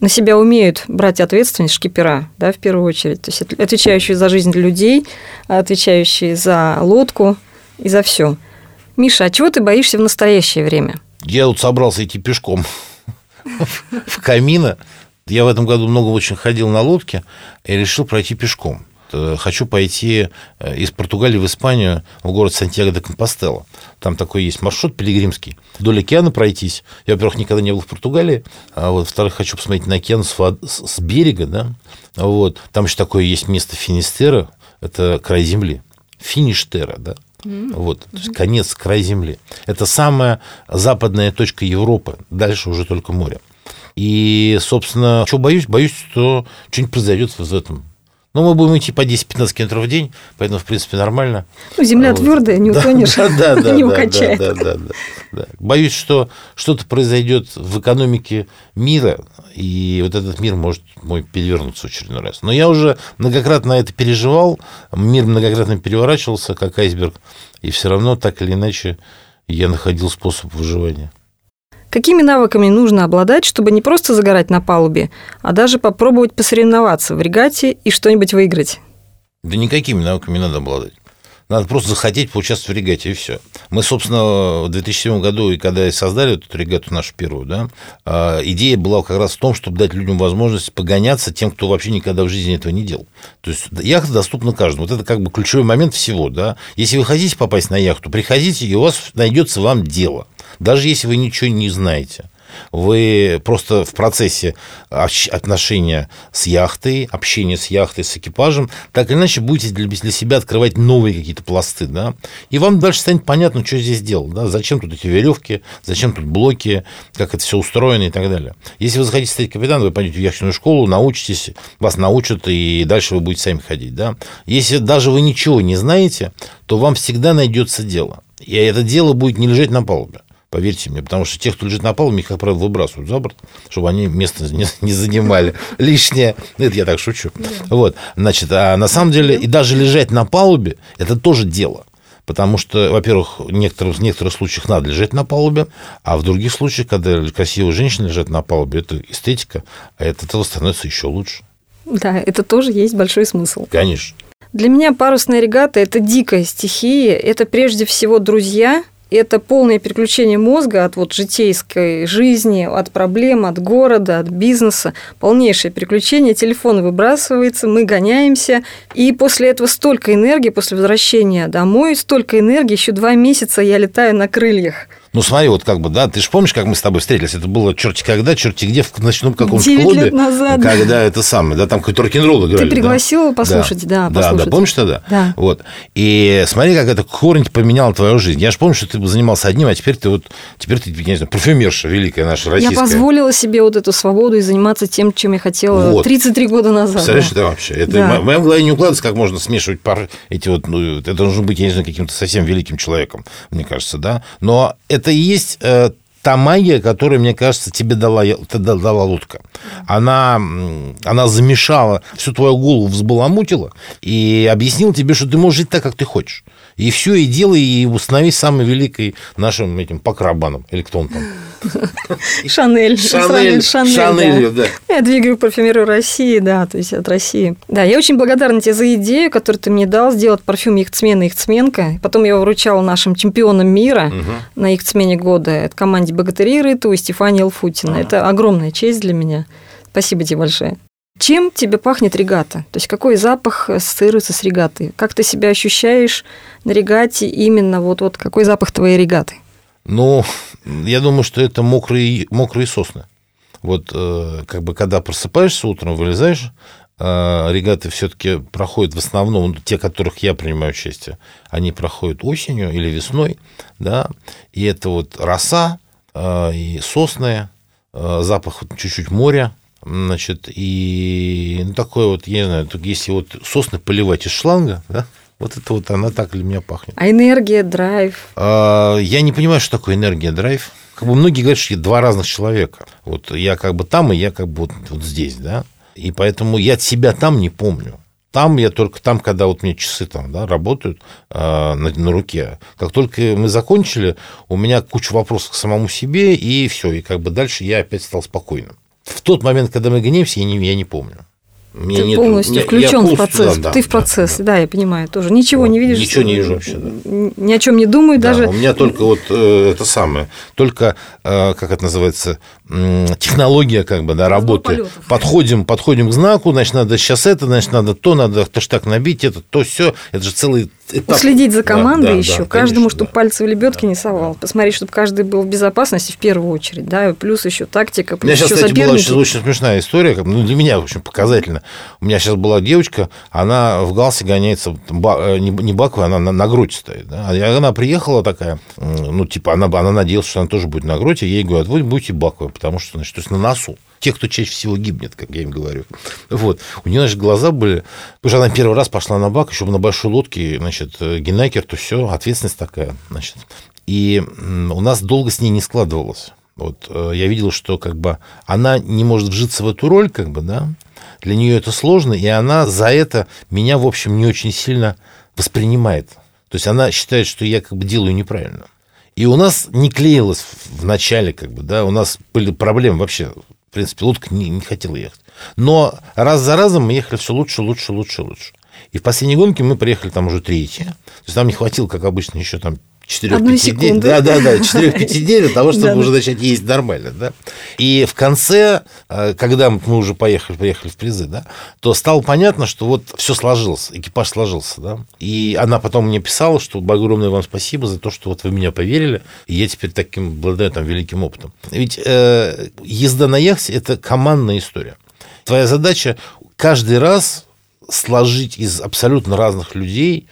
на себя умеют брать ответственность шкипера, да, в первую очередь, то есть от- отвечающие за жизнь людей, отвечающие за лодку и за все. Миша, а чего ты боишься в настоящее время? Я вот собрался идти пешком <laughs> в Камино. Я в этом году много очень ходил на лодке и решил пройти пешком. Э, Хочу пойти э, из Португалии в Испанию, в город Сантьяго де Компостела. Там такой есть маршрут пилигримский. Вдоль океана пройтись. Я, во-первых, никогда не был в Португалии, а вот, во-вторых, хочу посмотреть на океан с, вод- с- берега, да. Вот. Там еще такое есть место Финистера, это край земли. Фиништера, да. Вот, то есть конец, край земли. Это самая западная точка Европы. Дальше уже только море. И, собственно, что боюсь? Боюсь, что что-нибудь произойдет в этом. Ну, мы будем идти по 10-15 километров в день, поэтому, в принципе, нормально. Ну, земля Вот. твердая, <laughs> не утонешь, да, да, <laughs> да, не укачает. Да, да, да, да. Боюсь, что что-то произойдет в экономике мира, и вот этот мир может мой перевернуться в очередной раз. Но я уже многократно это переживал, мир многократно переворачивался, как айсберг, и все равно так или иначе я находил способ выживания. Какими навыками нужно обладать, чтобы не просто загорать на палубе, а даже попробовать посоревноваться в регате и что-нибудь выиграть? Да никакими навыками не надо обладать. Надо просто захотеть поучаствовать в регате, и все. Мы, собственно, в 2007 году, и когда создали эту регату нашу первую, да, а, идея была как раз в том, чтобы дать людям возможность погоняться тем, кто вообще никогда в жизни этого не делал. То есть яхта доступна каждому. Вот это как бы ключевой момент всего, да. Если вы хотите попасть на яхту, приходите, и у вас найдется вам дело. Даже если вы ничего не знаете. Вы просто в процессе отношения с яхтой, общения с яхтой, с экипажем, так или иначе будете для, себя открывать новые какие-то пласты, да, и вам дальше станет понятно, что здесь делать, да, зачем тут эти веревки, зачем тут блоки, как это все устроено и так далее. Если вы захотите стать капитаном, вы пойдете в яхтенную школу, научитесь, вас научат, и дальше вы будете сами ходить, да. Если даже вы ничего не знаете, то вам всегда найдется дело. И это дело будет не лежать на палубе. Поверьте мне, потому что тех, кто лежит на палубе, их, как правило, выбрасывают за борт, чтобы они место не, <laughs> не занимали <laughs> лишнее. Ну, это я так шучу. Вот, значит, а на самом деле, и даже лежать на палубе, это тоже дело. Потому что, во-первых, в некоторых, в некоторых случаях надо лежать на палубе, а в других случаях, когда красивые женщины лежат на палубе, это эстетика, а это тело становится еще лучше. Да, это тоже есть большой смысл. Конечно. Для меня парусная регата – это дикая стихия, это прежде всего друзья, это полное переключение мозга от вот житейской жизни, от проблем, от города, от бизнеса. Полнейшее переключение. Телефон выбрасывается, мы гоняемся. И после этого столько энергии, после возвращения домой, столько энергии. Еще два месяца я летаю на крыльях. Ну, смотри, вот как бы, да, ты же помнишь, как мы с тобой встретились? Это было черти когда, черти где, в ночном каком-то клубе. лет назад. Когда это самое, да, там какой-то рок-н-ролл играли. Ты пригласил да? послушать, да, да, послушать. да, помнишь тогда? Да. Вот. И смотри, как это корень поменяло твою жизнь. Я же помню, что ты занимался одним, а теперь ты вот, теперь ты, я не знаю, парфюмерша великая наша российская. Я позволила себе вот эту свободу и заниматься тем, чем я хотела вот. 33 года назад. Представляешь, да. это вообще? Это да. в моем голове не укладывается, как можно смешивать пар, эти вот, ну, это должен быть, я не знаю, каким-то совсем великим человеком, мне кажется, да. Но это и есть э, та магия, которую, мне кажется, тебе дала, дала лодка. Она, она замешала, всю твою голову взбаламутила и объяснила тебе, что ты можешь жить так, как ты хочешь. И все, и делай, и установи самой великой нашим этим покрабаном. Или кто он там? Шанель. Шанель. Шанель, Шанель да. да. Я двигаю парфюмерию России, да, то есть от России. Да, я очень благодарна тебе за идею, которую ты мне дал, сделать парфюм Яхтсмена и Яхтсменка. Потом я его вручала нашим чемпионам мира угу. на Яхтсмене года. Это команде Богатыри Рыту и Стефании Алфутина. Ага. Это огромная честь для меня. Спасибо тебе большое. Чем тебе пахнет регата? То есть какой запах ассоциируется с регатой? Как ты себя ощущаешь на регате именно вот, вот какой запах твоей регаты? Ну, я думаю, что это мокрые, мокрые сосны. Вот э, как бы когда просыпаешься утром, вылезаешь, э, регаты все-таки проходят в основном, те, которых я принимаю участие, они проходят осенью или весной, да, и это вот роса э, и сосны, запах чуть-чуть моря, значит, и ну, такое вот, я не знаю, если вот сосны поливать из шланга, да, вот это вот она так для меня пахнет. А энергия, драйв? А, я не понимаю, что такое энергия, драйв. Как бы многие говорят, что я два разных человека. Вот я как бы там, и я как бы вот, вот здесь, да. И поэтому я себя там не помню. Там я только там, когда вот мне часы там да, работают э, на, на руке. Как только мы закончили, у меня куча вопросов к самому себе, и все. И как бы дальше я опять стал спокойным. В тот момент, когда мы гонимся, я не, я не помню. Мне ты нет, полностью я, включен в процесс. Да, ты в процесс, да, да, я понимаю тоже. Ничего вот, не видишь. Ничего не вижу вообще. Да. Ни о чем не думаю да, даже. У меня только вот э, это самое, только э, как это называется, технология как бы да работы. Подходим, подходим к знаку, значит надо сейчас это, значит надо то, надо хэштаг набить, это то все, это же целый этап. Следить за командой да, да, еще, да, каждому, конечно, чтобы да. пальцы в лебедке да, не совал. Да. Посмотреть, чтобы каждый был в безопасности в первую очередь, да, плюс еще тактика, плюс У меня сейчас, еще кстати, была очень, очень смешная история, ну, для меня, в общем, показательно. У меня сейчас была девочка, она в галсе гоняется, э, не баковая, она на, на грудь стоит, да, и она приехала такая, ну, типа, она, она надеялась, что она тоже будет на грудь, и ей говорят, вы будете баковой, потому что, значит, то есть на носу те, кто чаще всего гибнет, как я им говорю. Вот. У нее, значит, глаза были... Потому что она первый раз пошла на бак, еще на большой лодке, значит, э, генайкер, то все, ответственность такая, значит. И у нас долго с ней не складывалось. Вот э, я видел, что как бы она не может вжиться в эту роль, как бы, да, для нее это сложно, и она за это меня, в общем, не очень сильно воспринимает. То есть она считает, что я как бы делаю неправильно. И у нас не клеилось в начале, как бы, да, у нас были проблемы вообще в принципе, лодка не, не хотела ехать. Но раз за разом мы ехали все лучше, лучше, лучше, лучше. И в последней гонке мы приехали там уже третье. То есть нам не хватило, как обычно, еще там 4-5 дней. секунду. Да, да, да, 4-5 <laughs> дней для того, чтобы уже начать ездить нормально. Да? И в конце, э, когда мы уже поехали, поехали в призы, да, то стало понятно, что вот все сложилось, экипаж сложился. Да? И она потом мне писала, что огромное вам спасибо за то, что вот вы меня поверили, и я теперь таким обладаю там великим опытом. Ведь э, езда на яхте – это командная история. Твоя задача каждый раз сложить из абсолютно разных людей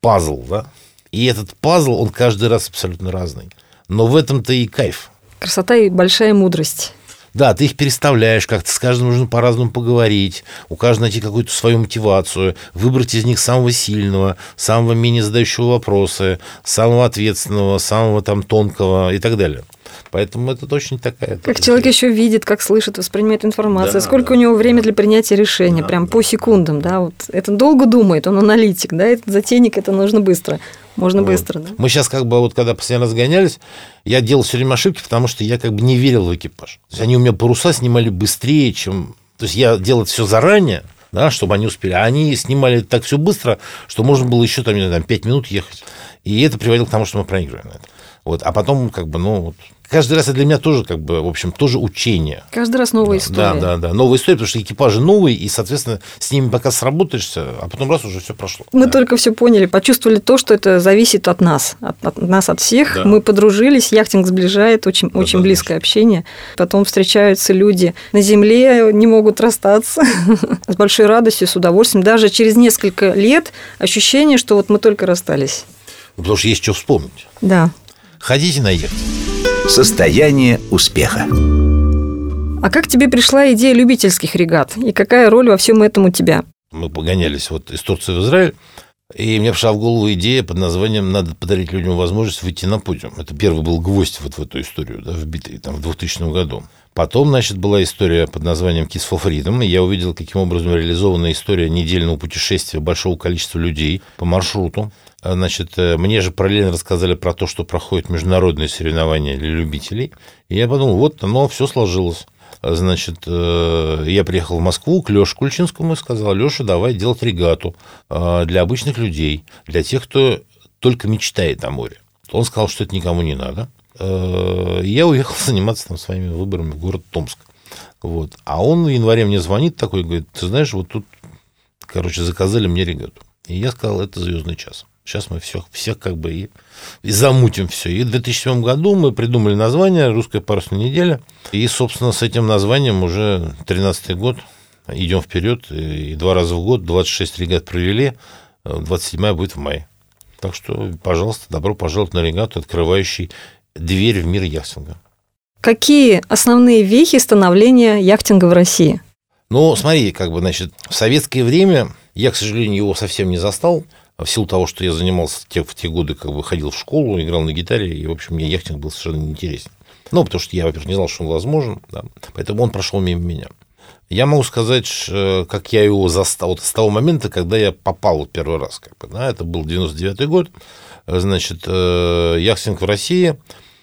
пазл, да? И этот пазл, он каждый раз абсолютно разный. Но в этом-то и кайф. Красота и большая мудрость. Да, ты их переставляешь как-то, с каждым нужно по-разному поговорить, у каждого найти какую-то свою мотивацию, выбрать из них самого сильного, самого менее задающего вопросы, самого ответственного, самого там тонкого и так далее. Поэтому это очень такая... Как человек еще видит, как слышит, воспринимает информацию, Да, сколько да, у него время для принятия решения, Да, прям да. по секундам, да, вот это долго думает, он аналитик, да, этот затейник, это нужно быстро, можно Вот. быстро, да. Мы сейчас как бы вот когда последний раз гонялись, я делал все время ошибки, потому что я как бы не верил в экипаж. То есть они у меня паруса снимали быстрее, чем... То есть я делал все заранее, да, чтобы они успели. А они снимали так все быстро, что можно было еще там, не знаю, там, 5 минут ехать. И это приводило к тому, что мы проигрываем на это. Вот. А потом, как бы, ну, вот, каждый раз это для меня тоже, как бы, в общем, тоже учение. Каждый раз новая Да, история. да, да. Новая история, потому что экипажи новые, и, соответственно, с ними пока сработаешься, а потом раз уже все прошло. Мы Да. только все поняли, почувствовали то, что это зависит от нас, от, от нас, от всех. Да. Мы подружились, яхтинг сближает, очень, Да, очень да, близкое общение. Потом встречаются люди на земле, не могут расстаться <laughs> с большой радостью, с удовольствием. Даже через несколько лет ощущение, что вот мы только расстались. Ну, Потому что есть что вспомнить. Да. Ходите на яхте. Состояние успеха. А как тебе пришла идея любительских регат? И какая роль во всем этом у тебя? Мы погонялись вот из Турции в Израиль, и мне пришла в голову идея под названием «Надо подарить людям возможность выйти на подиум». Это первый был гвоздь вот в эту историю, да, вбитый там в 2000 году. Потом, значит, была история под названием «Kiss for Freedom», и я увидел, каким образом реализована история недельного путешествия большого количества людей по маршруту. А, Значит, э, мне же параллельно рассказали про то, что проходят международные соревнования для любителей. И я подумал, вот оно все сложилось. Значит, э, я приехал в Москву к Леше Кульчинскому и сказал, Леша, давай делать регату э, для обычных людей, для тех, кто только мечтает о море. Он сказал, что это никому не надо. Э, Я уехал <laughs> заниматься там своими выборами в город Томск. Вот. А он в январе мне звонит такой, говорит, ты знаешь, вот тут, короче, заказали мне регату. И я сказал, это звездный час. Сейчас мы всех, всех как бы и, и замутим все. И в 2007 году мы придумали название «Русская парусная неделя». И, собственно, с этим названием уже 13-й год идем вперед. И два раза в год 26 регат провели, 27-я будет в мае. Так что, пожалуйста, добро пожаловать на регату, открывающий дверь в мир яхтинга. Какие основные вехи становления яхтинга в России? Ну, смотри, как бы, значит, в советское время я, к сожалению, его совсем не застал, в силу того, что я занимался те, в те годы, как бы ходил в школу, играл на гитаре, и, в общем, мне яхтинг был совершенно неинтересен. Ну, потому что я, во-первых, не знал, что он возможен, да, поэтому он прошел мимо меня. Я могу сказать, ш- как я его застал, вот с того момента, когда я попал вот первый раз, как бы, да, это был 99-й год, значит, э, яхтинг в России,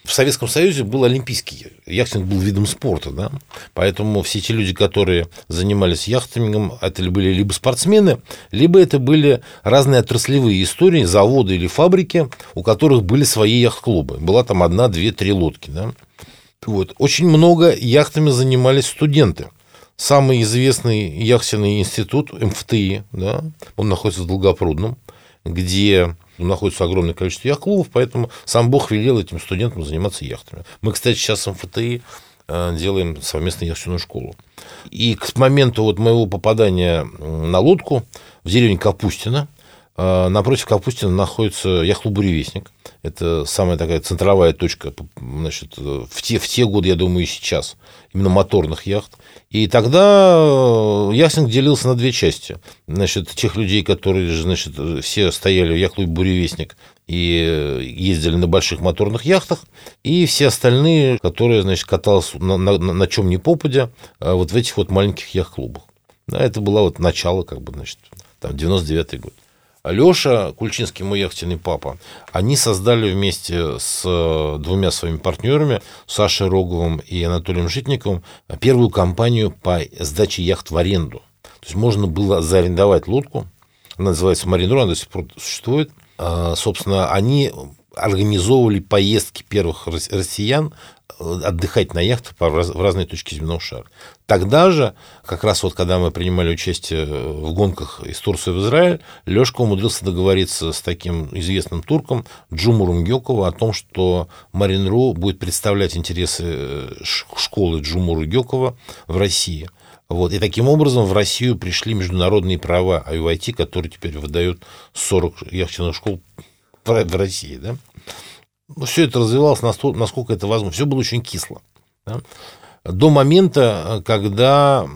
в Советском Союзе был олимпийский яхтинг был видом спорта, да, поэтому все те люди, которые занимались яхтингом, это были либо спортсмены, либо это были разные отраслевые истории, заводы или фабрики, у которых были свои яхт-клубы. Была там одна, две, три лодки, да. Вот. Очень много яхтами занимались студенты. Самый известный яхтенный институт МФТИ, да, он находится в Долгопрудном, где находится огромное количество яхт-клубов, поэтому сам Бог велел этим студентам заниматься яхтами. Мы, кстати, сейчас в МФТИ э, делаем совместную яхтенную школу. И к моменту вот моего попадания на лодку в деревню Капустина, э, напротив Капустина находится яхт-клуб «Буревестник». Это самая такая центровая точка значит, в, те, в те годы, я думаю, и сейчас, именно моторных яхт. И тогда яхтинг делился на две части. Значит, тех людей, которые, значит, все стояли в яхт-клубе «Буревестник» и ездили на больших моторных яхтах, и все остальные, которые, значит, катались на, на, на чем ни попадя, вот в этих вот маленьких яхт-клубах. Да, это было вот начало, как бы, значит, там, 99-й год. Леша Кульчинский, мой яхтенный папа, они создали вместе с двумя своими партнерами, Сашей Роговым и Анатолием Житниковым, первую компанию по сдаче яхт в аренду. То есть можно было заарендовать лодку, она называется Маринру, она до сих пор существует. Собственно, они организовывали поездки первых россиян э, отдыхать на яхтах в разные точки земного шара. Тогда же, как раз вот когда мы принимали участие в гонках из Турции в Израиль, Лешка умудрился договориться с таким известным турком Джумуром Гекова о том, что Маринру будет представлять интересы э, школы Джумура Гекова в России. Вот. И таким образом в Россию пришли международные права IUIT, которые теперь выдают 40 яхтенных школ в России. Да? Ну, все это развивалось насколько это возможно. Все было очень кисло. Да? До момента, когда,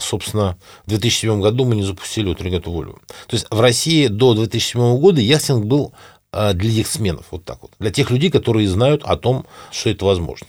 собственно, в 2007 году мы не запустили вот регату Вольво. То есть в России до 2007 года яхтинг был а, для яхтсменов, вот так вот. Для тех людей, которые знают о том, что это возможно.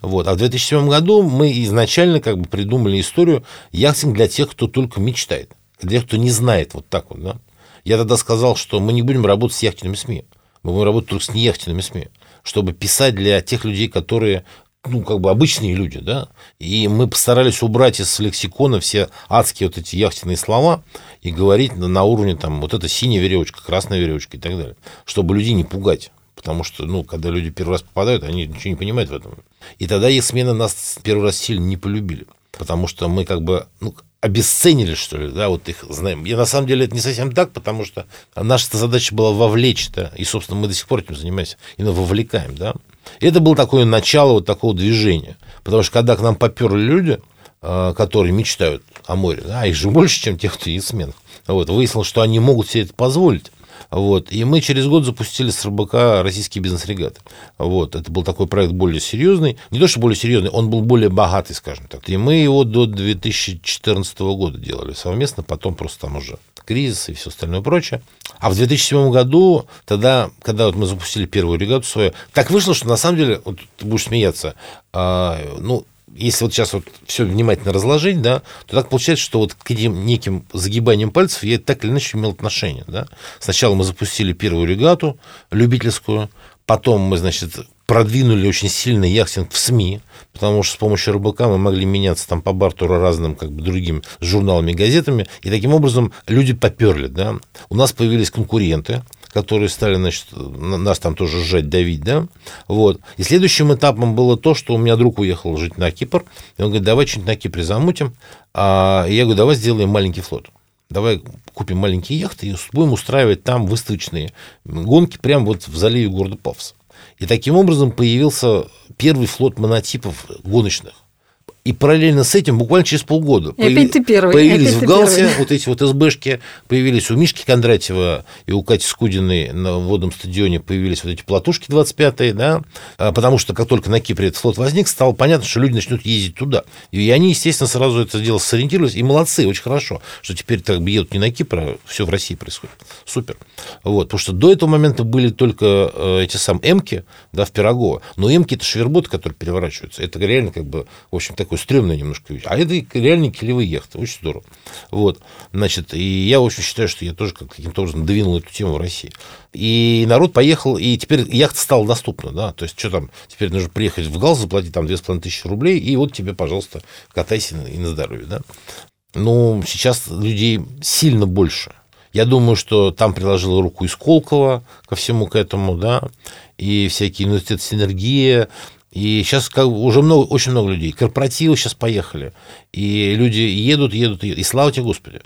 Вот. А в 2007 году мы изначально как бы придумали историю яхтинг для тех, кто только мечтает, для тех, кто не знает вот так вот. Да? Я тогда сказал, что мы не будем работать с яхтенными СМИ, мы будем работать только с неяхтенными СМИ, чтобы писать для тех людей, которые ну, как бы обычные люди, да, и мы постарались убрать из лексикона все адские вот эти яхтенные слова и говорить на, на уровне там вот это синяя веревочка, красная веревочка и так далее, чтобы людей не пугать. Потому что, ну, когда люди первый раз попадают, они ничего не понимают в этом. И тогда их смены нас первый раз сильно не полюбили. Потому что мы как бы ну, обесценили, что ли, да, вот их знаем. И на самом деле это не совсем так, потому что наша задача была вовлечь, да, и, собственно, мы до сих пор этим занимаемся, именно вовлекаем, да. И это было такое начало вот такого движения. Потому что когда к нам поперли люди, а, которые мечтают о море, да, их же больше, чем тех, кто сменах, вот, выяснилось, что они могут себе это позволить. Вот. И мы через год запустили с РБК российские бизнес-регаты. Вот. Это был такой проект более серьезный. Не то, что более серьезный, он был более богатый, скажем так. И мы его до 2014 года делали совместно, потом просто там уже кризис и все остальное прочее. А в 2007 году, тогда, когда вот мы запустили первую регату свою, так вышло, что на самом деле, вот ты будешь смеяться, а, ну, если вот сейчас вот все внимательно разложить, да, то так получается, что вот к этим неким загибаниям пальцев я так или иначе имел отношение. Да. Сначала мы запустили первую регату любительскую, потом мы, значит, продвинули очень сильно яхтинг в СМИ, потому что с помощью РБК мы могли меняться там по бартеру разным как бы другим журналами, газетами, и таким образом люди поперли, да. У нас появились конкуренты, которые стали, значит, нас там тоже сжать, давить, да, вот. И следующим этапом было то, что у меня друг уехал жить на Кипр, и он говорит, давай что-нибудь на Кипре замутим, а я говорю, давай сделаем маленький флот. Давай купим маленькие яхты и будем устраивать там выставочные гонки прямо вот в заливе города Павс. И таким образом появился первый флот монотипов гоночных. И параллельно с этим, буквально через полгода, и опять ты первый, появились опять в Галсе вот эти вот СБшки, появились у Мишки Кондратьева и у Кати Скудиной на водном стадионе появились вот эти платушки 25-е, да, а, потому что как только на Кипре этот флот возник, стало понятно, что люди начнут ездить туда. И они, естественно, сразу это дело сориентировались, и молодцы, очень хорошо, что теперь так бы едут не на Кипр, а все в России происходит. Супер. Вот, потому что до этого момента были только э, эти самые эмки, да, в Пирогово, но эмки – это шверботы, которые переворачиваются. Это реально как бы, в общем, так такое стрёмное немножко. А это реально килевые яхты, очень здорово. Вот, значит, и я, в общем, считаю, что я тоже каким-то образом двинул эту тему в России. И народ поехал, и теперь яхта стала доступна, да, то есть, что там, теперь нужно приехать в ГАЛ, заплатить там 2500 рублей, и вот тебе, пожалуйста, катайся и на здоровье, да. Ну, сейчас людей сильно больше. Я думаю, что там приложила руку и Сколково ко всему к этому, да, и всякие университеты синергия, и сейчас как, уже много, очень много людей. Корпоративы сейчас поехали. И люди едут, едут, едут. И слава тебе, Господи.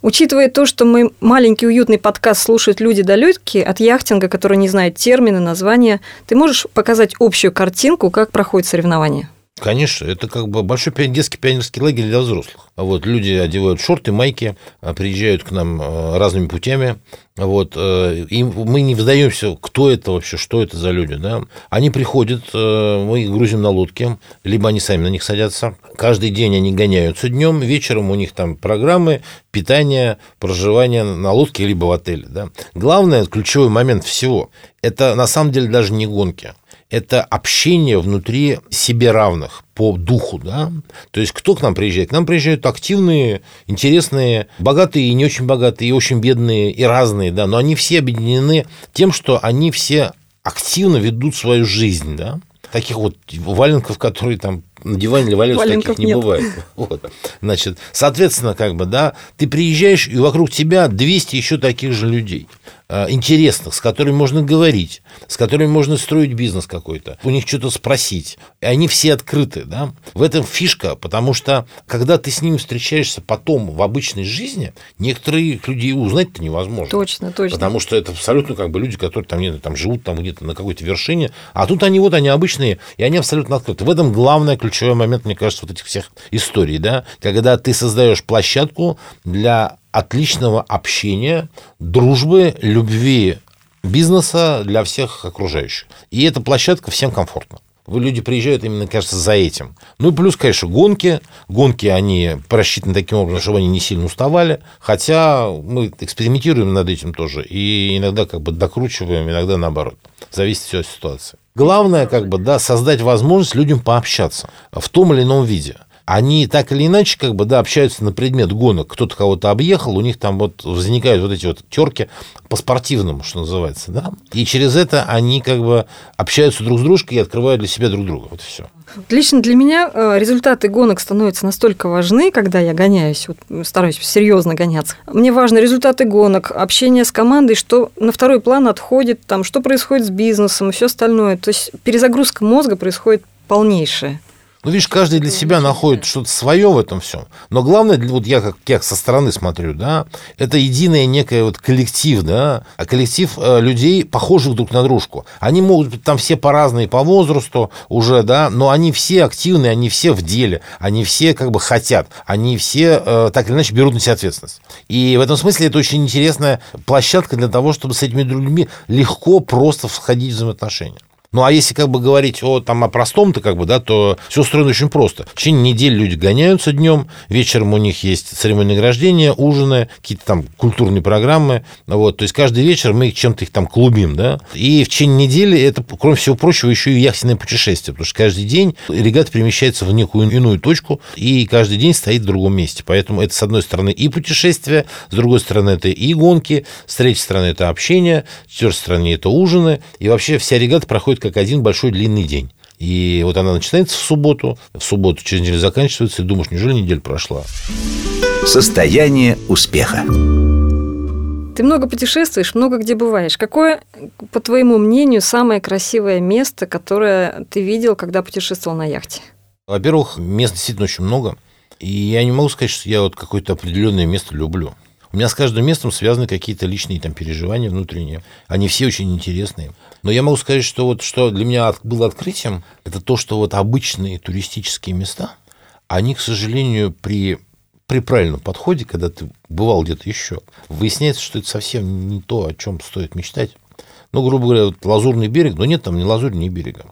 Учитывая то, что мы маленький уютный подкаст слушают люди далекие от яхтинга, которые не знают термины, названия, ты можешь показать общую картинку, как проходит соревнование? Конечно, это как бы большой детский пионерский лагерь для взрослых. Вот, люди одевают шорты, майки, а, приезжают к нам а, разными путями. Вот, э, и мы не вздаемся, кто это вообще, что это за люди. Да? Они приходят, э, мы их грузим на лодке, либо они сами на них садятся. Каждый день они гоняются днем, вечером у них там программы, питание, проживание на лодке, либо в отеле. Да? Главное, ключевой момент всего, это на самом деле даже не гонки это общение внутри себе равных по духу, да. То есть кто к нам приезжает? К нам приезжают активные, интересные, богатые и не очень богатые, и очень бедные, и разные, да, но они все объединены тем, что они все активно ведут свою жизнь, да. Таких вот валенков, которые там на диване или валяются, таких не нет. бывает. <laughs> Вот. Значит, соответственно, как бы, да, ты приезжаешь, и вокруг тебя 200 еще таких же людей. Э, интересных, с которыми можно говорить, с которыми можно строить бизнес какой-то, у них что-то спросить. И они все открыты, да. В этом фишка, потому что, когда ты с ними встречаешься потом в обычной жизни, некоторых людей узнать-то невозможно. Точно, точно. Потому что это абсолютно как бы люди, которые там, не, там живут там где-то на какой-то вершине, а тут они вот, они обычные, и они абсолютно открыты. В этом главный ключевой момент, мне кажется, вот этих всех историй, да, когда ты создаешь площадку для отличного общения, дружбы, любви бизнеса для всех окружающих. И эта площадка всем комфортна. Вы люди приезжают именно, кажется, за этим. Ну и плюс, конечно, гонки. Гонки, они просчитаны таким образом, чтобы они не сильно уставали. Хотя мы экспериментируем над этим тоже. И иногда как бы докручиваем, иногда наоборот. Зависит все от ситуации. Главное, как бы, да, создать возможность людям пообщаться в том или ином виде они так или иначе как бы, да, общаются на предмет гонок. Кто-то кого-то объехал, у них там вот возникают вот эти вот терки по спортивному, что называется, да. И через это они как бы общаются друг с дружкой и открывают для себя друг друга. Вот и все. Лично для меня э, результаты гонок становятся настолько важны, когда я гоняюсь, вот, стараюсь серьезно гоняться. Мне важны результаты гонок, общение с командой, что на второй план отходит, там, что происходит с бизнесом и все остальное. То есть перезагрузка мозга происходит полнейшая. Ну, видишь, каждый для себя находит что-то свое в этом всем. Но главное, вот я как, я со стороны смотрю, да, это единое некое вот коллектив, да, а коллектив э, людей, похожих друг на дружку. Они могут быть там все по-разные по возрасту уже, да, но они все активные, они все в деле, они все как бы хотят, они все э, так или иначе берут на себя ответственность. И в этом смысле это очень интересная площадка для того, чтобы с этими людьми легко просто входить в взаимоотношения. Ну, а если как бы говорить о, там, о простом-то, как бы, да, то все устроено очень просто. В течение недели люди гоняются днем, вечером у них есть церемонии награждения, ужины, какие-то там культурные программы. Вот, то есть каждый вечер мы чем-то их там клубим, да. И в течение недели это, кроме всего прочего, еще и яхтенное путешествие, потому что каждый день регат перемещается в некую иную точку, и каждый день стоит в другом месте. Поэтому это, с одной стороны, и путешествие, с другой стороны, это и гонки, с третьей стороны, это общение, с четвертой стороны, это ужины. И вообще вся регата проходит как один большой длинный день. И вот она начинается в субботу, в субботу через неделю заканчивается, и думаешь, неужели неделя прошла? Состояние успеха. Ты много путешествуешь, много где бываешь. Какое, по твоему мнению, самое красивое место, которое ты видел, когда путешествовал на яхте? Во-первых, мест действительно очень много. И я не могу сказать, что я вот какое-то определенное место люблю. У меня с каждым местом связаны какие-то личные там переживания внутренние. Они все очень интересные. Но я могу сказать, что вот что для меня было открытием, это то, что вот обычные туристические места, они, к сожалению, при при правильном подходе, когда ты бывал где-то еще, выясняется, что это совсем не то, о чем стоит мечтать. Ну, грубо говоря, вот лазурный берег, но нет там ни лазурь, ни берега.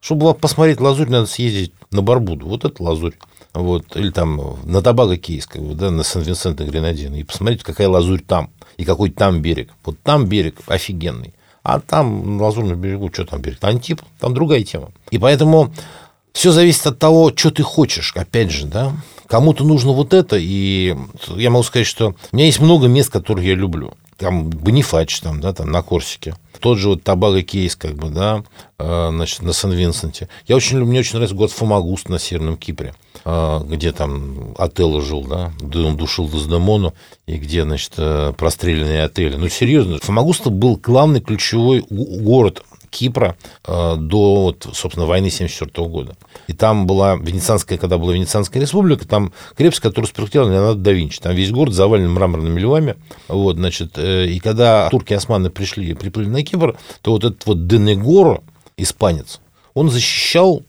Чтобы посмотреть лазурь, надо съездить на Барбуду. Вот это лазурь вот, или там на Табаго бы, да, на Сан-Винсент и Гренадин, и посмотрите, какая лазурь там, и какой там берег. Вот там берег офигенный. А там, на Лазурном берегу, что там берег? Антип, там другая тема. И поэтому все зависит от того, что ты хочешь, опять же, да. Кому-то нужно вот это, и я могу сказать, что у меня есть много мест, которые я люблю. Там Бонифач, там, да, там на Корсике. Тот же вот Табаго Кейс, как бы, да, э, значит, на Сан-Винсенте. Я очень люблю, мне очень нравится город Фомагуст на Северном Кипре. А, где там Отелло жил, да, он душил Дездемону, и где, значит, э, простреленные отели. Ну, серьезно, Фомагуста был главный ключевой город Кипра э, до, вот, собственно, войны 1974 года. И там была Венецианская, когда была Венецианская республика, там крепость, которую спроектировал Леонардо да Винчи. Там весь город завален мраморными львами. Вот, значит, э, и когда турки-османы пришли, приплыли на Кипр, то вот этот вот Денегоро, испанец, он защищал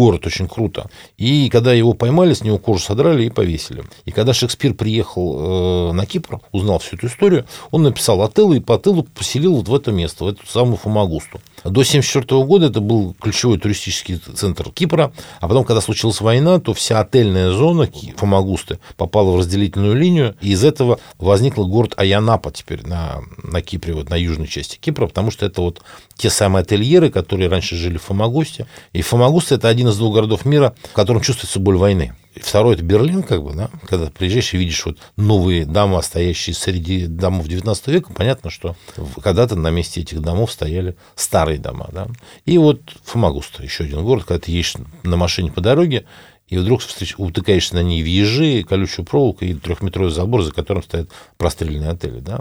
город очень круто. И когда его поймали, с него кожу содрали и повесили. И когда Шекспир приехал э, на Кипр, узнал всю эту историю, он написал Отелло и по Отеллу поселил вот в это место, в эту самую Фомагусту. До 1974 года это был ключевой туристический центр Кипра, а потом, когда случилась война, то вся отельная зона Фомагусты попала в разделительную линию, и из этого возникл город Аянапа теперь на, на Кипре, вот на южной части Кипра, потому что это вот те самые ательеры, которые раньше жили в Фомагусте. И Фомагуст – это один из двух городов мира, в котором чувствуется боль войны. Второй – это Берлин, как бы, да, когда приезжаешь и видишь вот новые дома, стоящие среди домов 19 века, понятно, что когда-то на месте этих домов стояли старые дома, да. И вот Фомагуста, еще один город, когда ты едешь на машине по дороге, и вдруг встреч... утыкаешься на ней в ежи, колючую проволоку и трехметровый забор, за которым стоят простреленные отели, да.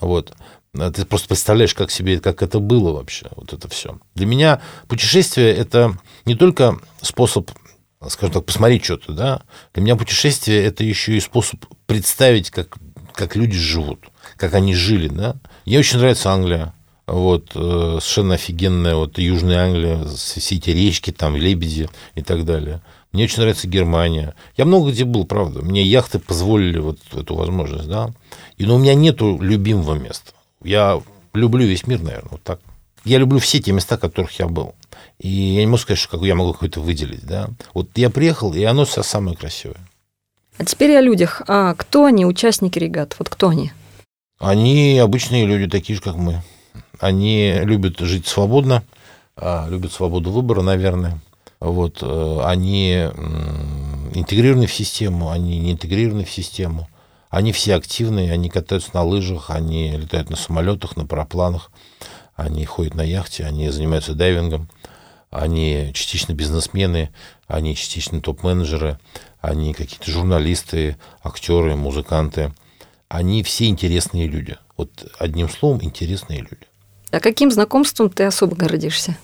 Вот. А Ты просто представляешь, как себе, как это было вообще, вот это все. Для меня путешествие – это не только способ, скажем так, посмотреть что-то, да. Для меня путешествие – это еще и способ представить, как, как люди живут, как они жили, да. Мне очень нравится Англия, вот, э, совершенно офигенная, вот, Южная Англия, все эти речки, там, лебеди и так далее. Мне очень нравится Германия. Я много где был, правда. Мне яхты позволили вот эту возможность, да. И, но у меня нету любимого места. Я люблю весь мир, наверное, вот так. Я люблю все те места, в которых я был. И я не могу сказать, что я могу какое-то выделить, да. Вот я приехал, и оно все самое красивое. А теперь о людях. А кто они, участники регат? Вот кто они? Они обычные люди, такие же, как мы. Они любят жить свободно, а, любят свободу выбора, наверное. Вот, э, они интегрированы в систему, они не интегрированы в систему. Они все активные, они катаются на лыжах, они летают на самолетах, на парапланах, они ходят на яхте, они занимаются дайвингом, они частично бизнесмены, они частично топ-менеджеры, они какие-то журналисты, актеры, музыканты. Они все интересные люди. Вот одним словом, интересные люди. А каким знакомством ты особо гордишься?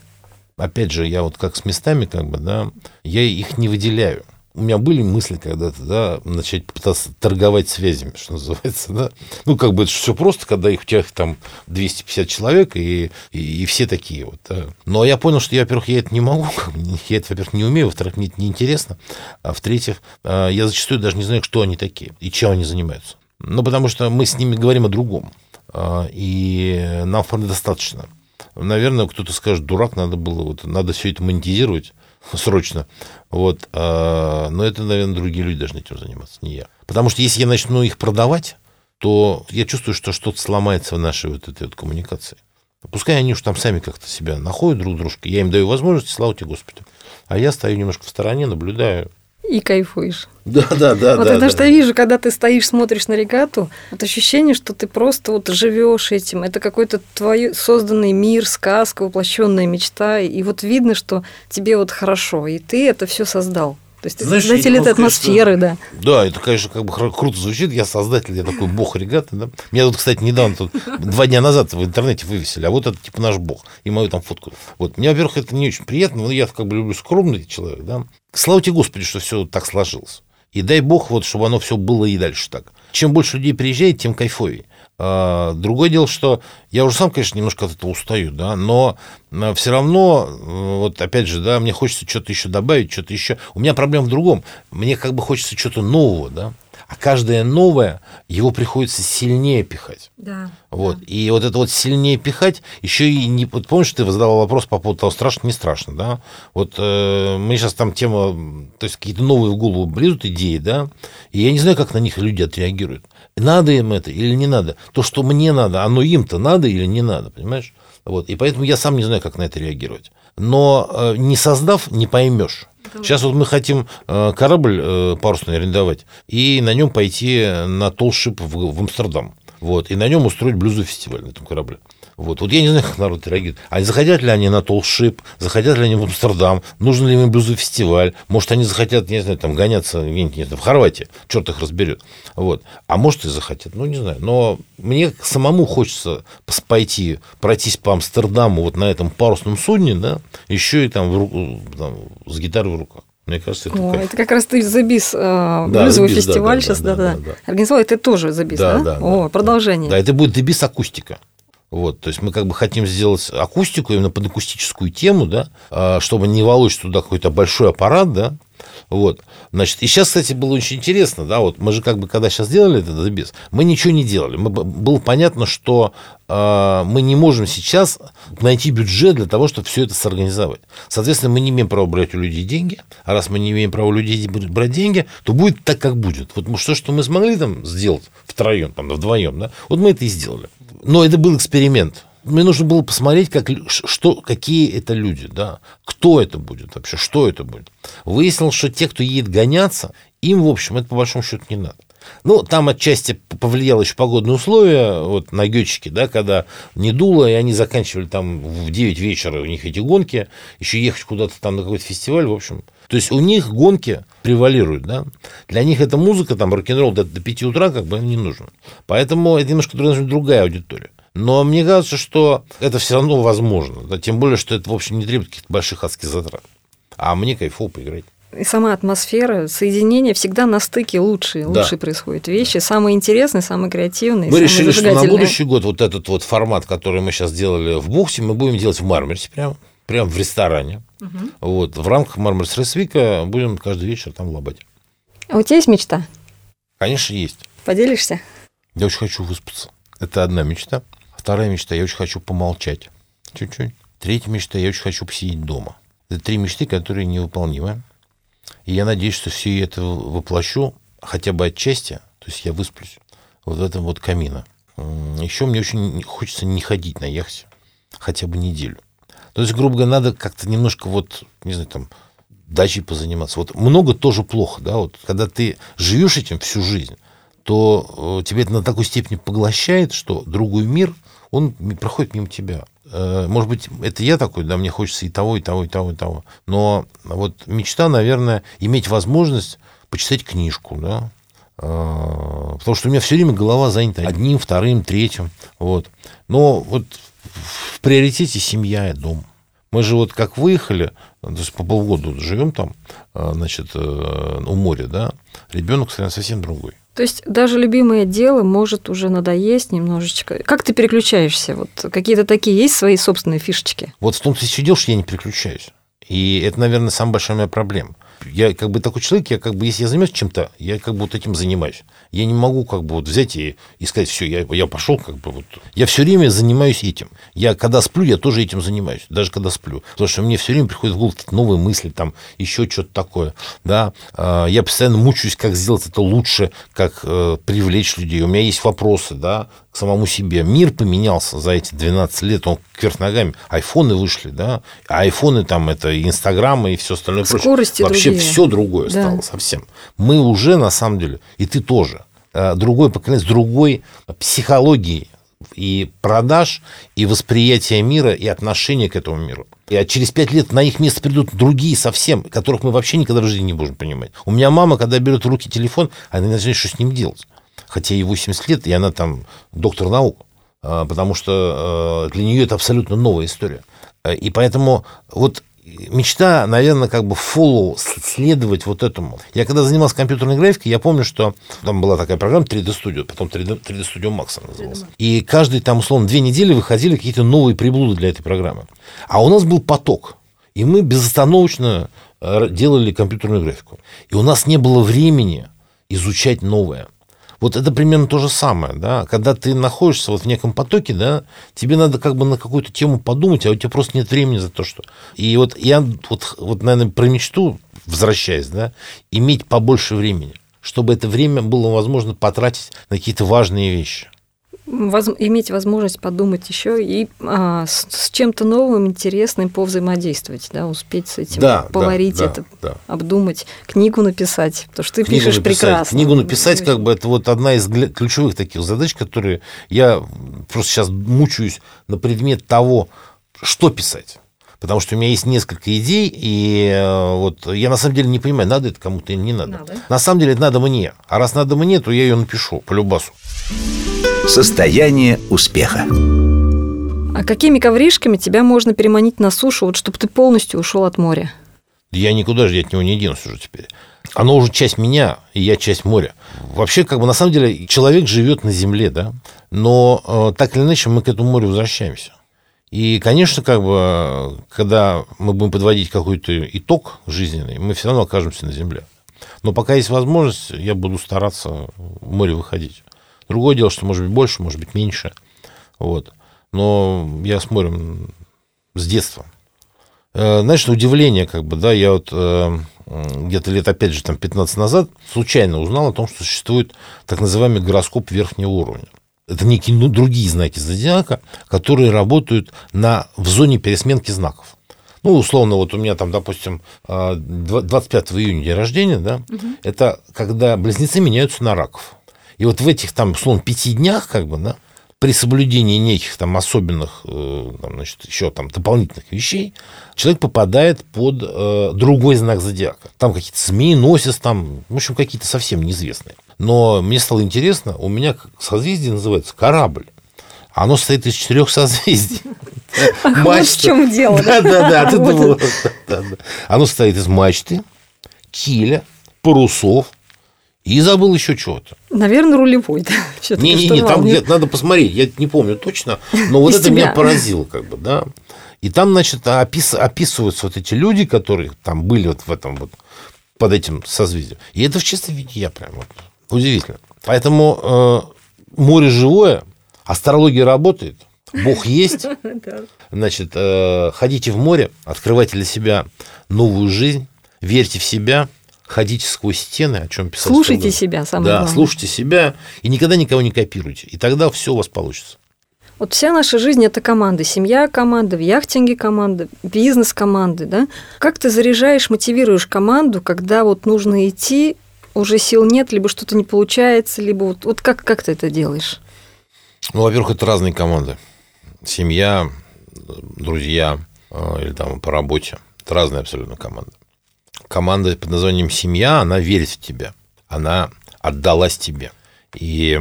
опять же, я вот как с местами, как бы, да, я их не выделяю. У меня были мысли когда-то, да, начать попытаться торговать связями, что называется, да. Ну, как бы это все просто, когда их, у тебя там 250 человек, и, и, и все такие вот. Да. Но я понял, что я, во-первых, я это не могу, я это, во-первых, не умею, во-вторых, мне это неинтересно, а в-третьих, а, я зачастую даже не знаю, кто они такие и чем они занимаются. Ну, потому что мы с ними говорим о другом, а, и нам вполне достаточно наверное, кто-то скажет, дурак, надо было, вот, надо все это монетизировать срочно. Вот. А, но это, наверное, другие люди должны этим заниматься, не я. Потому что если я начну их продавать, то я чувствую, что что-то сломается в нашей вот этой вот коммуникации. Пускай они уж там сами как-то себя находят друг дружка, я им даю возможность, слава тебе, Господи. А я стою немножко в стороне, наблюдаю, и кайфуешь. Да, да, да. Вот да, это да. что я вижу, когда ты стоишь, смотришь на регату, вот ощущение, что ты просто вот живешь этим. Это какой-то твой созданный мир, сказка, воплощенная мечта. И вот видно, что тебе вот хорошо, и ты это все создал. То есть Знаешь, ты создатель этой атмосферы, что... да. Да, это, конечно, как бы круто звучит. Я создатель, я такой бог регаты. Да? Меня тут, кстати, недавно, тут, два дня назад в интернете вывесили, а вот это типа наш бог. И мою там фотку. Вот. Мне, во-первых, это не очень приятно, но я как бы люблю скромный человек. Да? Слава тебе, Господи, что все так сложилось. И дай бог, вот, чтобы оно все было и дальше так. Чем больше людей приезжает, тем кайфовее. А, другое дело, что я уже сам, конечно, немножко от этого устаю, да, но а, все равно, вот опять же, да, мне хочется что-то еще добавить, что-то еще. У меня проблема в другом. Мне как бы хочется что-то нового, да а каждое новое его приходится сильнее пихать. Да. Вот. Да. И вот это вот сильнее пихать, еще и не... Помнишь, ты задавал вопрос по поводу того, страшно, не страшно, да? Вот э, мне сейчас там тема, то есть какие-то новые в голову лезут идеи, да, и я не знаю, как на них люди отреагируют. Надо им это или не надо? То, что мне надо, оно им-то надо или не надо, понимаешь? Вот. И поэтому я сам не знаю, как на это реагировать. Но э, не создав, не поймешь. Сейчас вот мы хотим э, корабль э, парусный арендовать и на нем пойти на толшип в, Амстердам. Вот, и на нем устроить блюзовый фестиваль на этом корабле. Вот. вот я не знаю, как народ реагирует. А захотят ли они на Толшип, захотят ли они в Амстердам, нужен ли им блюзовый фестиваль, может, они захотят, не знаю, там, гоняться где-нибудь, не знаю, в Хорватии, черт их разберет. Вот. А может, и захотят, ну, не знаю. Но мне самому хочется пойти, пройтись по Амстердаму вот на этом парусном судне, да, еще и там, в руку, там с гитарой в руках. Мне кажется, это О, кайф. это как раз ты за бис э, Да, блюзовый Biz, да, фестиваль да, сейчас, да, да, да, да. Организовал, это тоже за бис, да? Да, да, О, да, продолжение. Да, это будет дебис акустика. Вот, то есть мы как бы хотим сделать акустику именно под акустическую тему, да, а, чтобы не волочь туда какой-то большой аппарат, да, вот. Значит, и сейчас, кстати, было очень интересно, да, вот мы же как бы, когда сейчас делали этот забес, мы ничего не делали. Мы, было понятно, что э, мы не можем сейчас найти бюджет для того, чтобы все это сорганизовать. Соответственно, мы не имеем права брать у людей деньги, а раз мы не имеем права у людей брать деньги, то будет так, как будет. Вот что, что мы смогли там сделать втроем, там, вдвоем, да, вот мы это и сделали. Но это был эксперимент мне нужно было посмотреть, как, что, какие это люди, да, кто это будет вообще, что это будет. Выяснилось, что те, кто едет гоняться, им, в общем, это по большому счету не надо. Ну, там отчасти повлияло еще погодные условия, вот на Гетчике, да, когда не дуло, и они заканчивали там в 9 вечера у них эти гонки, еще ехать куда-то там на какой-то фестиваль, в общем. То есть у них гонки превалируют, да. Для них эта музыка, там, рок-н-ролл до, до 5 утра как бы не нужно. Поэтому это немножко другая аудитория. Но мне кажется, что это все равно возможно. Да, тем более, что это, в общем, не требует каких-то больших адских затрат. А мне кайфово поиграть. И сама атмосфера, соединение всегда на стыке лучшие, Да. лучшие происходят вещи, самые интересные, самые креативные, Мы самые решили, что на будущий год вот этот вот формат, который мы сейчас делали в бухте, мы будем делать в Мармерсе прямо, прямо в ресторане. Вот, в рамках Мармерс Ресвика будем каждый вечер там лобать. А у тебя есть мечта? Конечно, есть. Поделишься? Я очень хочу выспаться. Это одна мечта. Вторая мечта, я очень хочу помолчать. Чуть-чуть. Третья мечта, я очень хочу посидеть дома. Это три мечты, которые невыполнимы. И я надеюсь, что все это воплощу хотя бы отчасти. То есть я высплюсь вот в этом вот камина. Еще мне очень хочется не ходить на яхте хотя бы неделю. То есть, грубо говоря, надо как-то немножко вот, не знаю, там, дачей позаниматься. Вот много тоже плохо, да, вот когда ты живешь этим всю жизнь, то э, тебя это на такой степени поглощает, что другой мир, он проходит мимо тебя. Э, Может быть, это я такой, да, мне хочется и того, и того, и того, и того. Но вот мечта, наверное, иметь возможность почитать книжку, да, Э, потому что у меня все время голова занята одним, вторым, третьим, вот. Но вот в приоритете семья и дом. Мы же вот как выехали, то есть по полгода живем там, э, значит, у моря, да, ребенок совсем другой. То есть даже любимое дело может уже надоесть немножечко. Как ты переключаешься? Вот какие-то такие есть свои собственные фишечки? Вот в том-то и все дело, что я не переключаюсь. И это, наверное, самая большая моя проблема. Я как бы такой человек, я как бы, если я занимаюсь чем-то, я как бы вот этим занимаюсь. Я не могу как бы вот взять и, и сказать, все, я, я пошел как бы вот. Я все время занимаюсь этим. Я когда сплю, я тоже этим занимаюсь, даже когда сплю. Потому что мне все время приходят в голову какие-то новые мысли, там, еще что-то такое. Да? А, Я постоянно мучаюсь, как сделать это лучше, как э, привлечь людей. У меня есть вопросы, да, к самому себе. Мир поменялся за эти 12 лет, он кверх ногами. Айфоны вышли, да, а айфоны там это и инстаграмы и все остальное прочее. Скорости Вообще другие. все другое Да. стало совсем. Мы уже, на самом деле, и ты тоже, э, другое поколение с другой психологией и продаж, и восприятия мира, и отношения к этому миру. И а через пять лет на их место придут другие совсем, которых мы вообще никогда в жизни не будем понимать. У меня мама, когда берет в руки телефон, она не знает, что с ним делать. Хотя ей 80 лет, и она там доктор наук. А, Потому что э, для нее это абсолютно новая история. Э, И поэтому вот мечта, наверное, как бы follow, следовать вот этому. Я когда занимался компьютерной графикой, я помню, что там была такая программа 3D Studio, потом 3D, 3D Studio Max она называлась. И каждый там, условно, две недели выходили какие-то новые приблуды для этой программы. А у нас был поток. И мы безостановочно э, делали компьютерную графику. И у нас не было времени изучать новое. Вот это примерно то же самое, да, когда ты находишься вот в неком потоке, да, тебе надо как бы на какую-то тему подумать, а у тебя просто нет времени за то, что... И вот я вот, вот наверное, про мечту, возвращаясь, да, иметь побольше времени, чтобы это время было возможно потратить на какие-то важные вещи. Воз- иметь возможность подумать еще и а, с, с чем-то новым, интересным повзаимодействовать, да, успеть с этим поварить да, это, да. обдумать, книгу написать, потому что ты Книгу пишешь написать. прекрасно. Книгу написать, как бы, это вот одна из ключевых таких задач, которые я просто сейчас мучаюсь на предмет того, что писать. Потому что у меня есть несколько идей, и э, вот я на самом деле не понимаю, надо это кому-то или не надо. Надо. На самом деле это надо мне. А раз надо мне, то я ее напишу по любасу. Состояние успеха. А какими ковришками тебя можно переманить на сушу, вот чтобы ты полностью ушел от моря? Я никуда же от него не денусь уже теперь. Оно уже часть меня, и я часть моря. Вообще, как бы на самом деле, человек живет на земле, да, но э, так или иначе мы к этому морю возвращаемся. И, конечно, как бы, когда мы будем подводить какой-то итог жизненный, мы все равно окажемся на земле. Но пока есть возможность, я буду стараться в море выходить. Другое дело, что может быть больше, может быть меньше. Вот. Но я с морем с детства. Э, Знаешь, на удивление, как бы, да, я вот э, где-то лет, опять же, там 15 назад случайно узнал о том, что существует так называемый гороскоп верхнего уровня. Это некие ну, другие знаки зодиака, которые работают на, в зоне пересменки знаков. Ну, условно, вот у меня там, допустим, э, два- 25 июня день рождения, да, это когда близнецы меняются на раков. И вот в этих там, условно, пяти днях, как бы, да, при соблюдении неких там особенных, э, там, значит, еще там дополнительных вещей, человек попадает под э, другой знак зодиака. Там какие-то змеи носят, там, в общем, какие-то совсем неизвестные. Но мне стало интересно, у меня созвездие называется корабль. Оно состоит из четырех созвездий. Ах, вот в чем дело. Да, да, да. ты думала. Да, да. Оно состоит из мачты, киля, парусов и забыл еще чего-то. Наверное, рулевой. да, <laughs> всё-таки, Не-не-не, штурвал. там где-то надо посмотреть, я не помню точно, но вот Из это меня тебя. поразило, как бы, да. И там, значит, опис- описываются вот эти люди, которые там были вот в этом вот, под этим созвездием. И это в чистом виде я прям вот. Удивительно. Поэтому э, море живое, астрология работает, Бог есть. <laughs> Значит, э, ходите в море, открывайте для себя новую жизнь, верьте в себя, ходите сквозь стены, о чем писал Слушайте Строгов. себя, самое Да, главное. слушайте себя и никогда никого не копируйте. И тогда все у вас получится. Вот вся наша жизнь – это команда. Семья – команда, в яхтинге – команда, бизнес – команды, да? Как ты заряжаешь, мотивируешь команду, когда вот нужно идти, уже сил нет, либо что-то не получается, либо вот, вот как, как ты это делаешь? Ну, во-первых, это разные команды. Семья, друзья э, или там по работе. Это разные абсолютно команды. Команда под названием «семья», она верит в тебя. Она отдалась тебе. И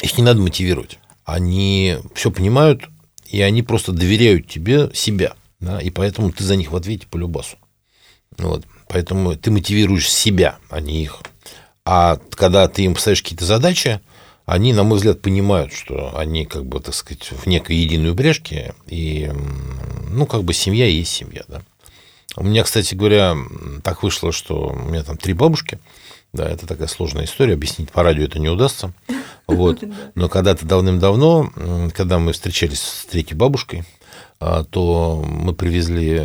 их не надо мотивировать. Они все понимают, и они просто доверяют тебе себя. Да? И поэтому ты за них в ответе по любасу. Вот. Поэтому ты мотивируешь себя, а не их. А когда ты им поставишь какие-то задачи, они, на мой взгляд, понимают, что они, как бы, так сказать, в некой единой упряжке, и, ну, как бы семья есть семья, да. У меня, кстати говоря, так вышло, что у меня там три бабушки, да, это такая сложная история, объяснить по радио это не удастся, <laughs> вот. Но когда-то давным-давно, когда мы встречались с третьей бабушкой, а, то мы привезли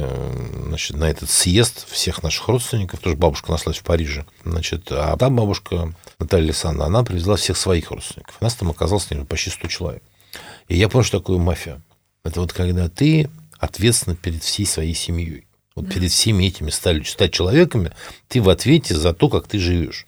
значит, на этот съезд всех наших родственников, тоже бабушка нашлась в Париже. Значит, а та бабушка, Наталья Александровна, она привезла всех своих родственников. У нас там оказалось наверное, почти 100 человек. И я понял, что такое мафия. Это вот когда ты ответственна перед всей своей семьей. Вот перед всеми этими 100, 100 человеками ты в ответе за то, как ты живешь.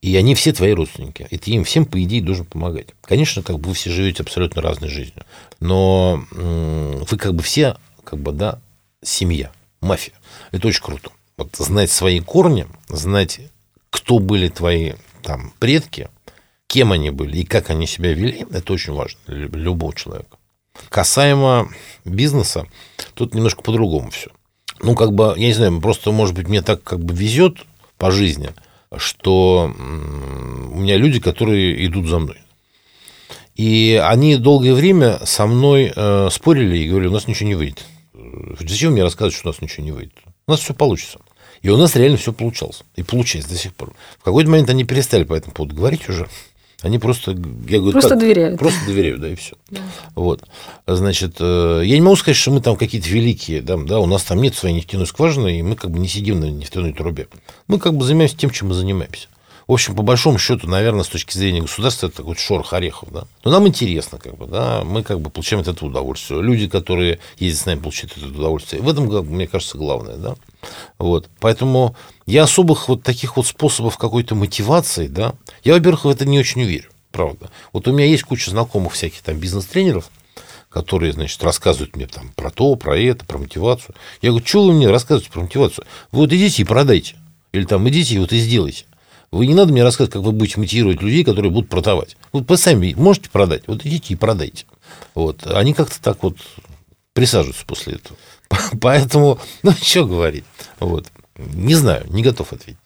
И они все твои родственники. И ты им всем, по идее, должен помогать. Конечно, как бы вы все живете абсолютно разной жизнью. Но вы как бы все, как бы, да, семья, мафия. Это очень круто. Вот знать свои корни, знать, кто были твои там предки, кем они были и как они себя вели, это очень важно для любого человека. Касаемо бизнеса, тут немножко по-другому все. Ну, как бы, я не знаю, просто, может быть, мне так как бы везет по жизни, что у меня люди, которые идут за мной. И они долгое время со мной э, спорили и говорили, у нас ничего не выйдет. Э, Зачем мне рассказывать, что у нас ничего не выйдет? У нас все получится. И у нас реально все получалось. И получается до сих пор. В какой-то момент они перестали по этому поводу говорить уже. Они просто, я говорю, Просто как? доверяют. Просто доверяют, да, и все. Вот. Значит, э, я не могу сказать, что мы там какие-то великие, да, да, у нас там нет своей нефтяной скважины, и мы как бы не сидим на нефтяной трубе. Мы как бы занимаемся тем, чем мы занимаемся. В общем, по большому счету, наверное, с точки зрения государства, это такой шорох орехов, да. Но нам интересно, как бы, да, мы как бы получаем от этого удовольствие. Люди, которые ездят с нами, получают это удовольствие. В этом, мне кажется, главное, да. Вот. Поэтому я особых вот таких вот способов какой-то мотивации, да, я, во-первых, в это не очень верю, правда. Вот у меня есть куча знакомых всяких там бизнес-тренеров, которые, значит, рассказывают мне там про то, про это, про мотивацию. Я говорю, что вы мне рассказываете про мотивацию? Вы вот идите и продайте. Или там идите и вот и сделайте. Вы не надо мне рассказывать, как вы будете мотивировать людей, которые будут продавать. Вот вы сами можете продать, вот идите и продайте. Вот. Они как-то так вот присаживаются после этого. <laughs> Поэтому, ну, что говорить. Вот. Не знаю, не готов ответить.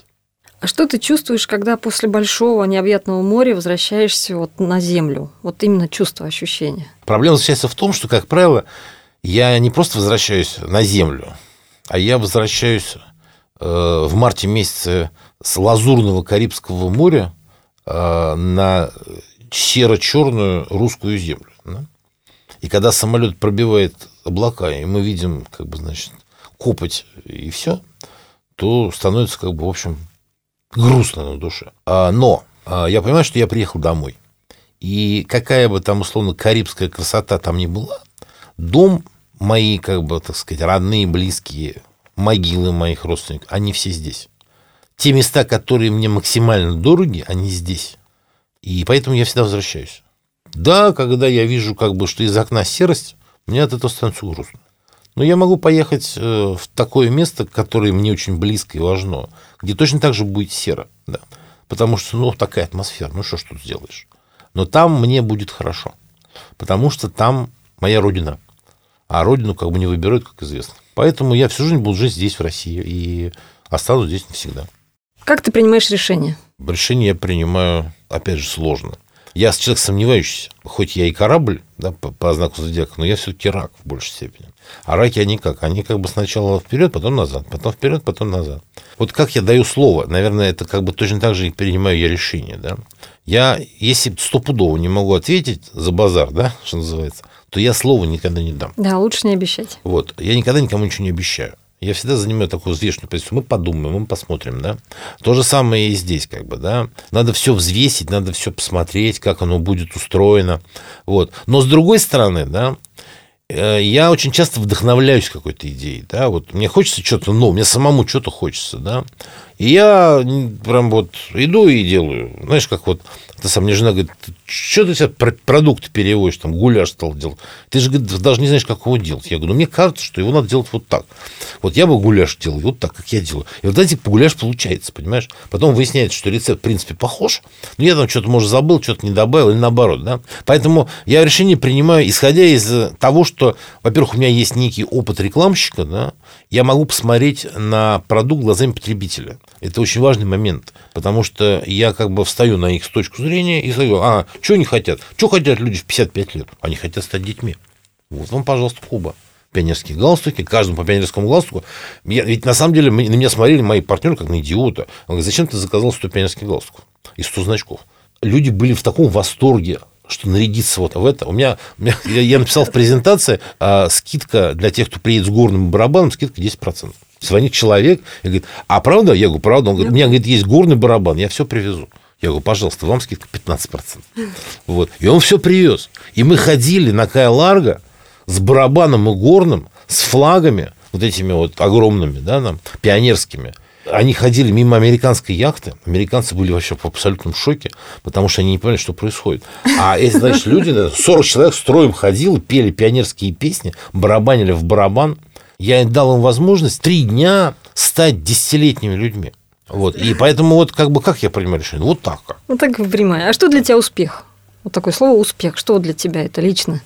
А что ты чувствуешь, когда после большого необъятного моря возвращаешься вот на землю? Вот именно чувство, ощущение. Проблема заключается в том, что, как правило, я не просто возвращаюсь на землю, а я возвращаюсь э, в марте месяце с лазурного Карибского моря э, на серо-черную русскую землю. И когда самолет пробивает облака, и мы видим, как бы, значит, копоть и все, то становится, как бы, в общем, грустно на душе. А, Но а, я понимаю, что я приехал домой. И какая бы там, условно, карибская красота там ни была, дом мои, как бы, так сказать, родные, близкие, могилы моих родственников, они все здесь. Те места, которые мне максимально дороги, они здесь. И поэтому я всегда возвращаюсь. Да, когда я вижу, как бы, что из окна серость, мне от этого становится грустно. Но я могу поехать э, в такое место, которое мне очень близко и важно, где точно так же будет серо. Да. Потому что, ну, такая атмосфера, ну, что ж тут сделаешь. Но там мне будет хорошо. потому что там моя родина. А родину как бы не выбирают, как известно. Поэтому я всю жизнь буду жить здесь, в России, и останусь здесь навсегда. Как ты принимаешь решение? Решение я принимаю, опять же, сложно. Я человек сомневающийся. Хоть я и корабль да, по, по знаку зодиака, но я все-таки рак в большей степени. А раки они как? Они как бы сначала вперед, потом назад, потом вперед, потом назад. Вот как я даю слово, наверное, это как бы точно так же и принимаю я решение. Да? Я, если стопудово не могу ответить за базар, да, что называется, то я слово никогда не дам. Да, лучше не обещать. Вот. Я никогда никому ничего не обещаю. Я всегда занимаю такую взвешенную позицию. Мы подумаем, мы посмотрим, да. То же самое и здесь, как бы, да. Надо все взвесить, надо все посмотреть, как оно будет устроено. Вот. Но с другой стороны, да, э, я очень часто вдохновляюсь какой-то идеей, да, вот мне хочется что-то, ну, мне самому что-то хочется, да, и я прям вот иду и делаю, знаешь, как вот ты сам, мне жена говорит, что ты себе продукты переводишь, там, гуляш стал делать. Ты же говорит, даже не знаешь, как его делать. Я говорю, ну, мне кажется, что его надо делать вот так. Вот я бы гуляш делал вот так, как я делаю. И вот эти гуляш получается, понимаешь? Потом выясняется, что рецепт, в принципе, похож, но я там что-то, может, забыл, что-то не добавил, или наоборот, да. Поэтому я решение принимаю, исходя из того, что, во-первых, у меня есть некий опыт рекламщика, да, я могу посмотреть на продукт глазами потребителя. Это очень важный момент, потому что я как бы встаю на их точку зрения и говорю, а, что они хотят? Что хотят люди в 55 лет? Они хотят стать детьми. Вот вам, пожалуйста, Куба пионерские галстуки, каждому по пионерскому галстуку. Я, ведь на самом деле на меня смотрели мои партнеры как на идиота. Он говорит, зачем ты заказал 100 пионерских галстуков и 100 значков? Люди были в таком восторге что нарядиться вот в это. У меня, у меня я, я написал в презентации, а, скидка для тех, кто приедет с горным барабаном, скидка 10% звонит человек и говорит, а правда? Я говорю, правда. Он говорит, у меня говорит, есть горный барабан, я все привезу. Я говорю, пожалуйста, вам скидка 15%. Вот. И он все привез. И мы ходили на Кая Ларго с барабаном и горным, с флагами, вот этими вот огромными, да, там, пионерскими. Они ходили мимо американской яхты. Американцы были вообще в абсолютном шоке, потому что они не поняли, что происходит. А эти, значит, люди, 40 человек строем ходил, пели пионерские песни, барабанили в барабан – я дал им возможность три дня стать десятилетними людьми. Вот. И поэтому вот как бы как я принимаю решение? Вот так. Вот так и принимаю. А что для тебя успех? Вот такое слово успех. Что для тебя это лично?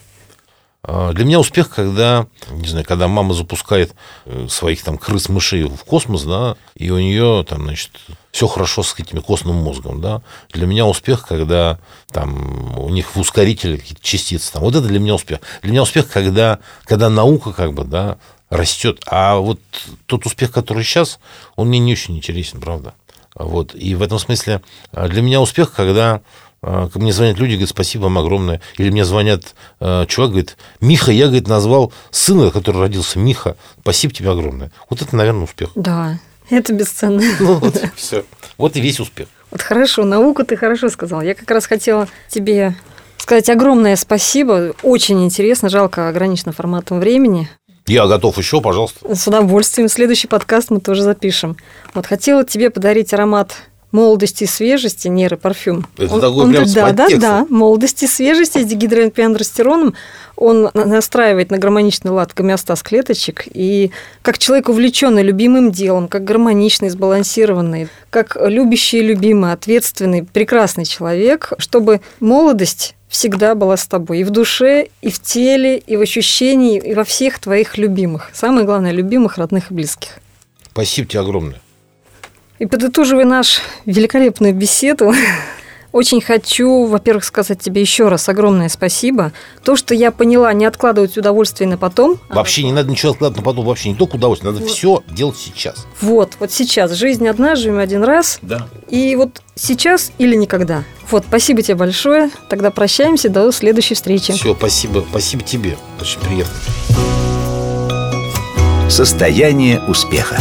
А, для меня успех, когда, не знаю, когда мама запускает э, своих там крыс-мышей в космос, да, и у нее там, значит, все хорошо с этими костным мозгом, да. Для меня успех, когда там у них в ускорителе какие-то частицы там. Вот это для меня успех. Для меня успех, когда, когда наука как бы, да, растет. А вот тот успех, который сейчас, он мне не очень интересен, правда. Вот. И в этом смысле а, для меня успех, когда а, мне звонят люди, говорят, спасибо вам огромное. Или мне звонят а, чувак, говорит, Миха, я, говорит, назвал сына, который родился Миха, спасибо тебе огромное. Вот это, наверное, успех. Да, это бесценно. <laughs> Ну, вот, <laughs> все. Вот и весь успех. Вот хорошо, науку ты хорошо сказал. Я как раз хотела тебе сказать огромное спасибо. Очень интересно, жалко ограниченным форматом времени. Я готов еще, пожалуйста. С удовольствием. Следующий подкаст мы тоже запишем. Вот хотела тебе подарить аромат молодости и свежести, нейропарфюм. Это он, такой он, прям Да, да, да. Молодости и свежести с дигидроэнпиандростероном. Он настраивает на гармоничный лад гомеостаз клеточек. И как человек, увлеченный любимым делом, как гармоничный, сбалансированный, как любящий, любимый, ответственный, прекрасный человек, чтобы молодость всегда была с тобой. И в душе, и в теле, и в ощущении, и во всех твоих любимых. Самое главное, любимых, родных и близких. Спасибо тебе огромное. И подытоживая наш великолепную беседу, <laughs> очень хочу, во-первых, сказать тебе еще раз огромное спасибо. То, что я поняла, не откладывать удовольствие на потом. Вообще не надо ничего откладывать на потом, вообще не только удовольствие, надо вот. все делать сейчас. Вот, вот сейчас. Жизнь одна, живем один раз. Да. И вот сейчас или никогда. Вот, спасибо тебе большое. Тогда прощаемся, до следующей встречи. Все, спасибо, спасибо тебе. Очень приятно. Состояние успеха.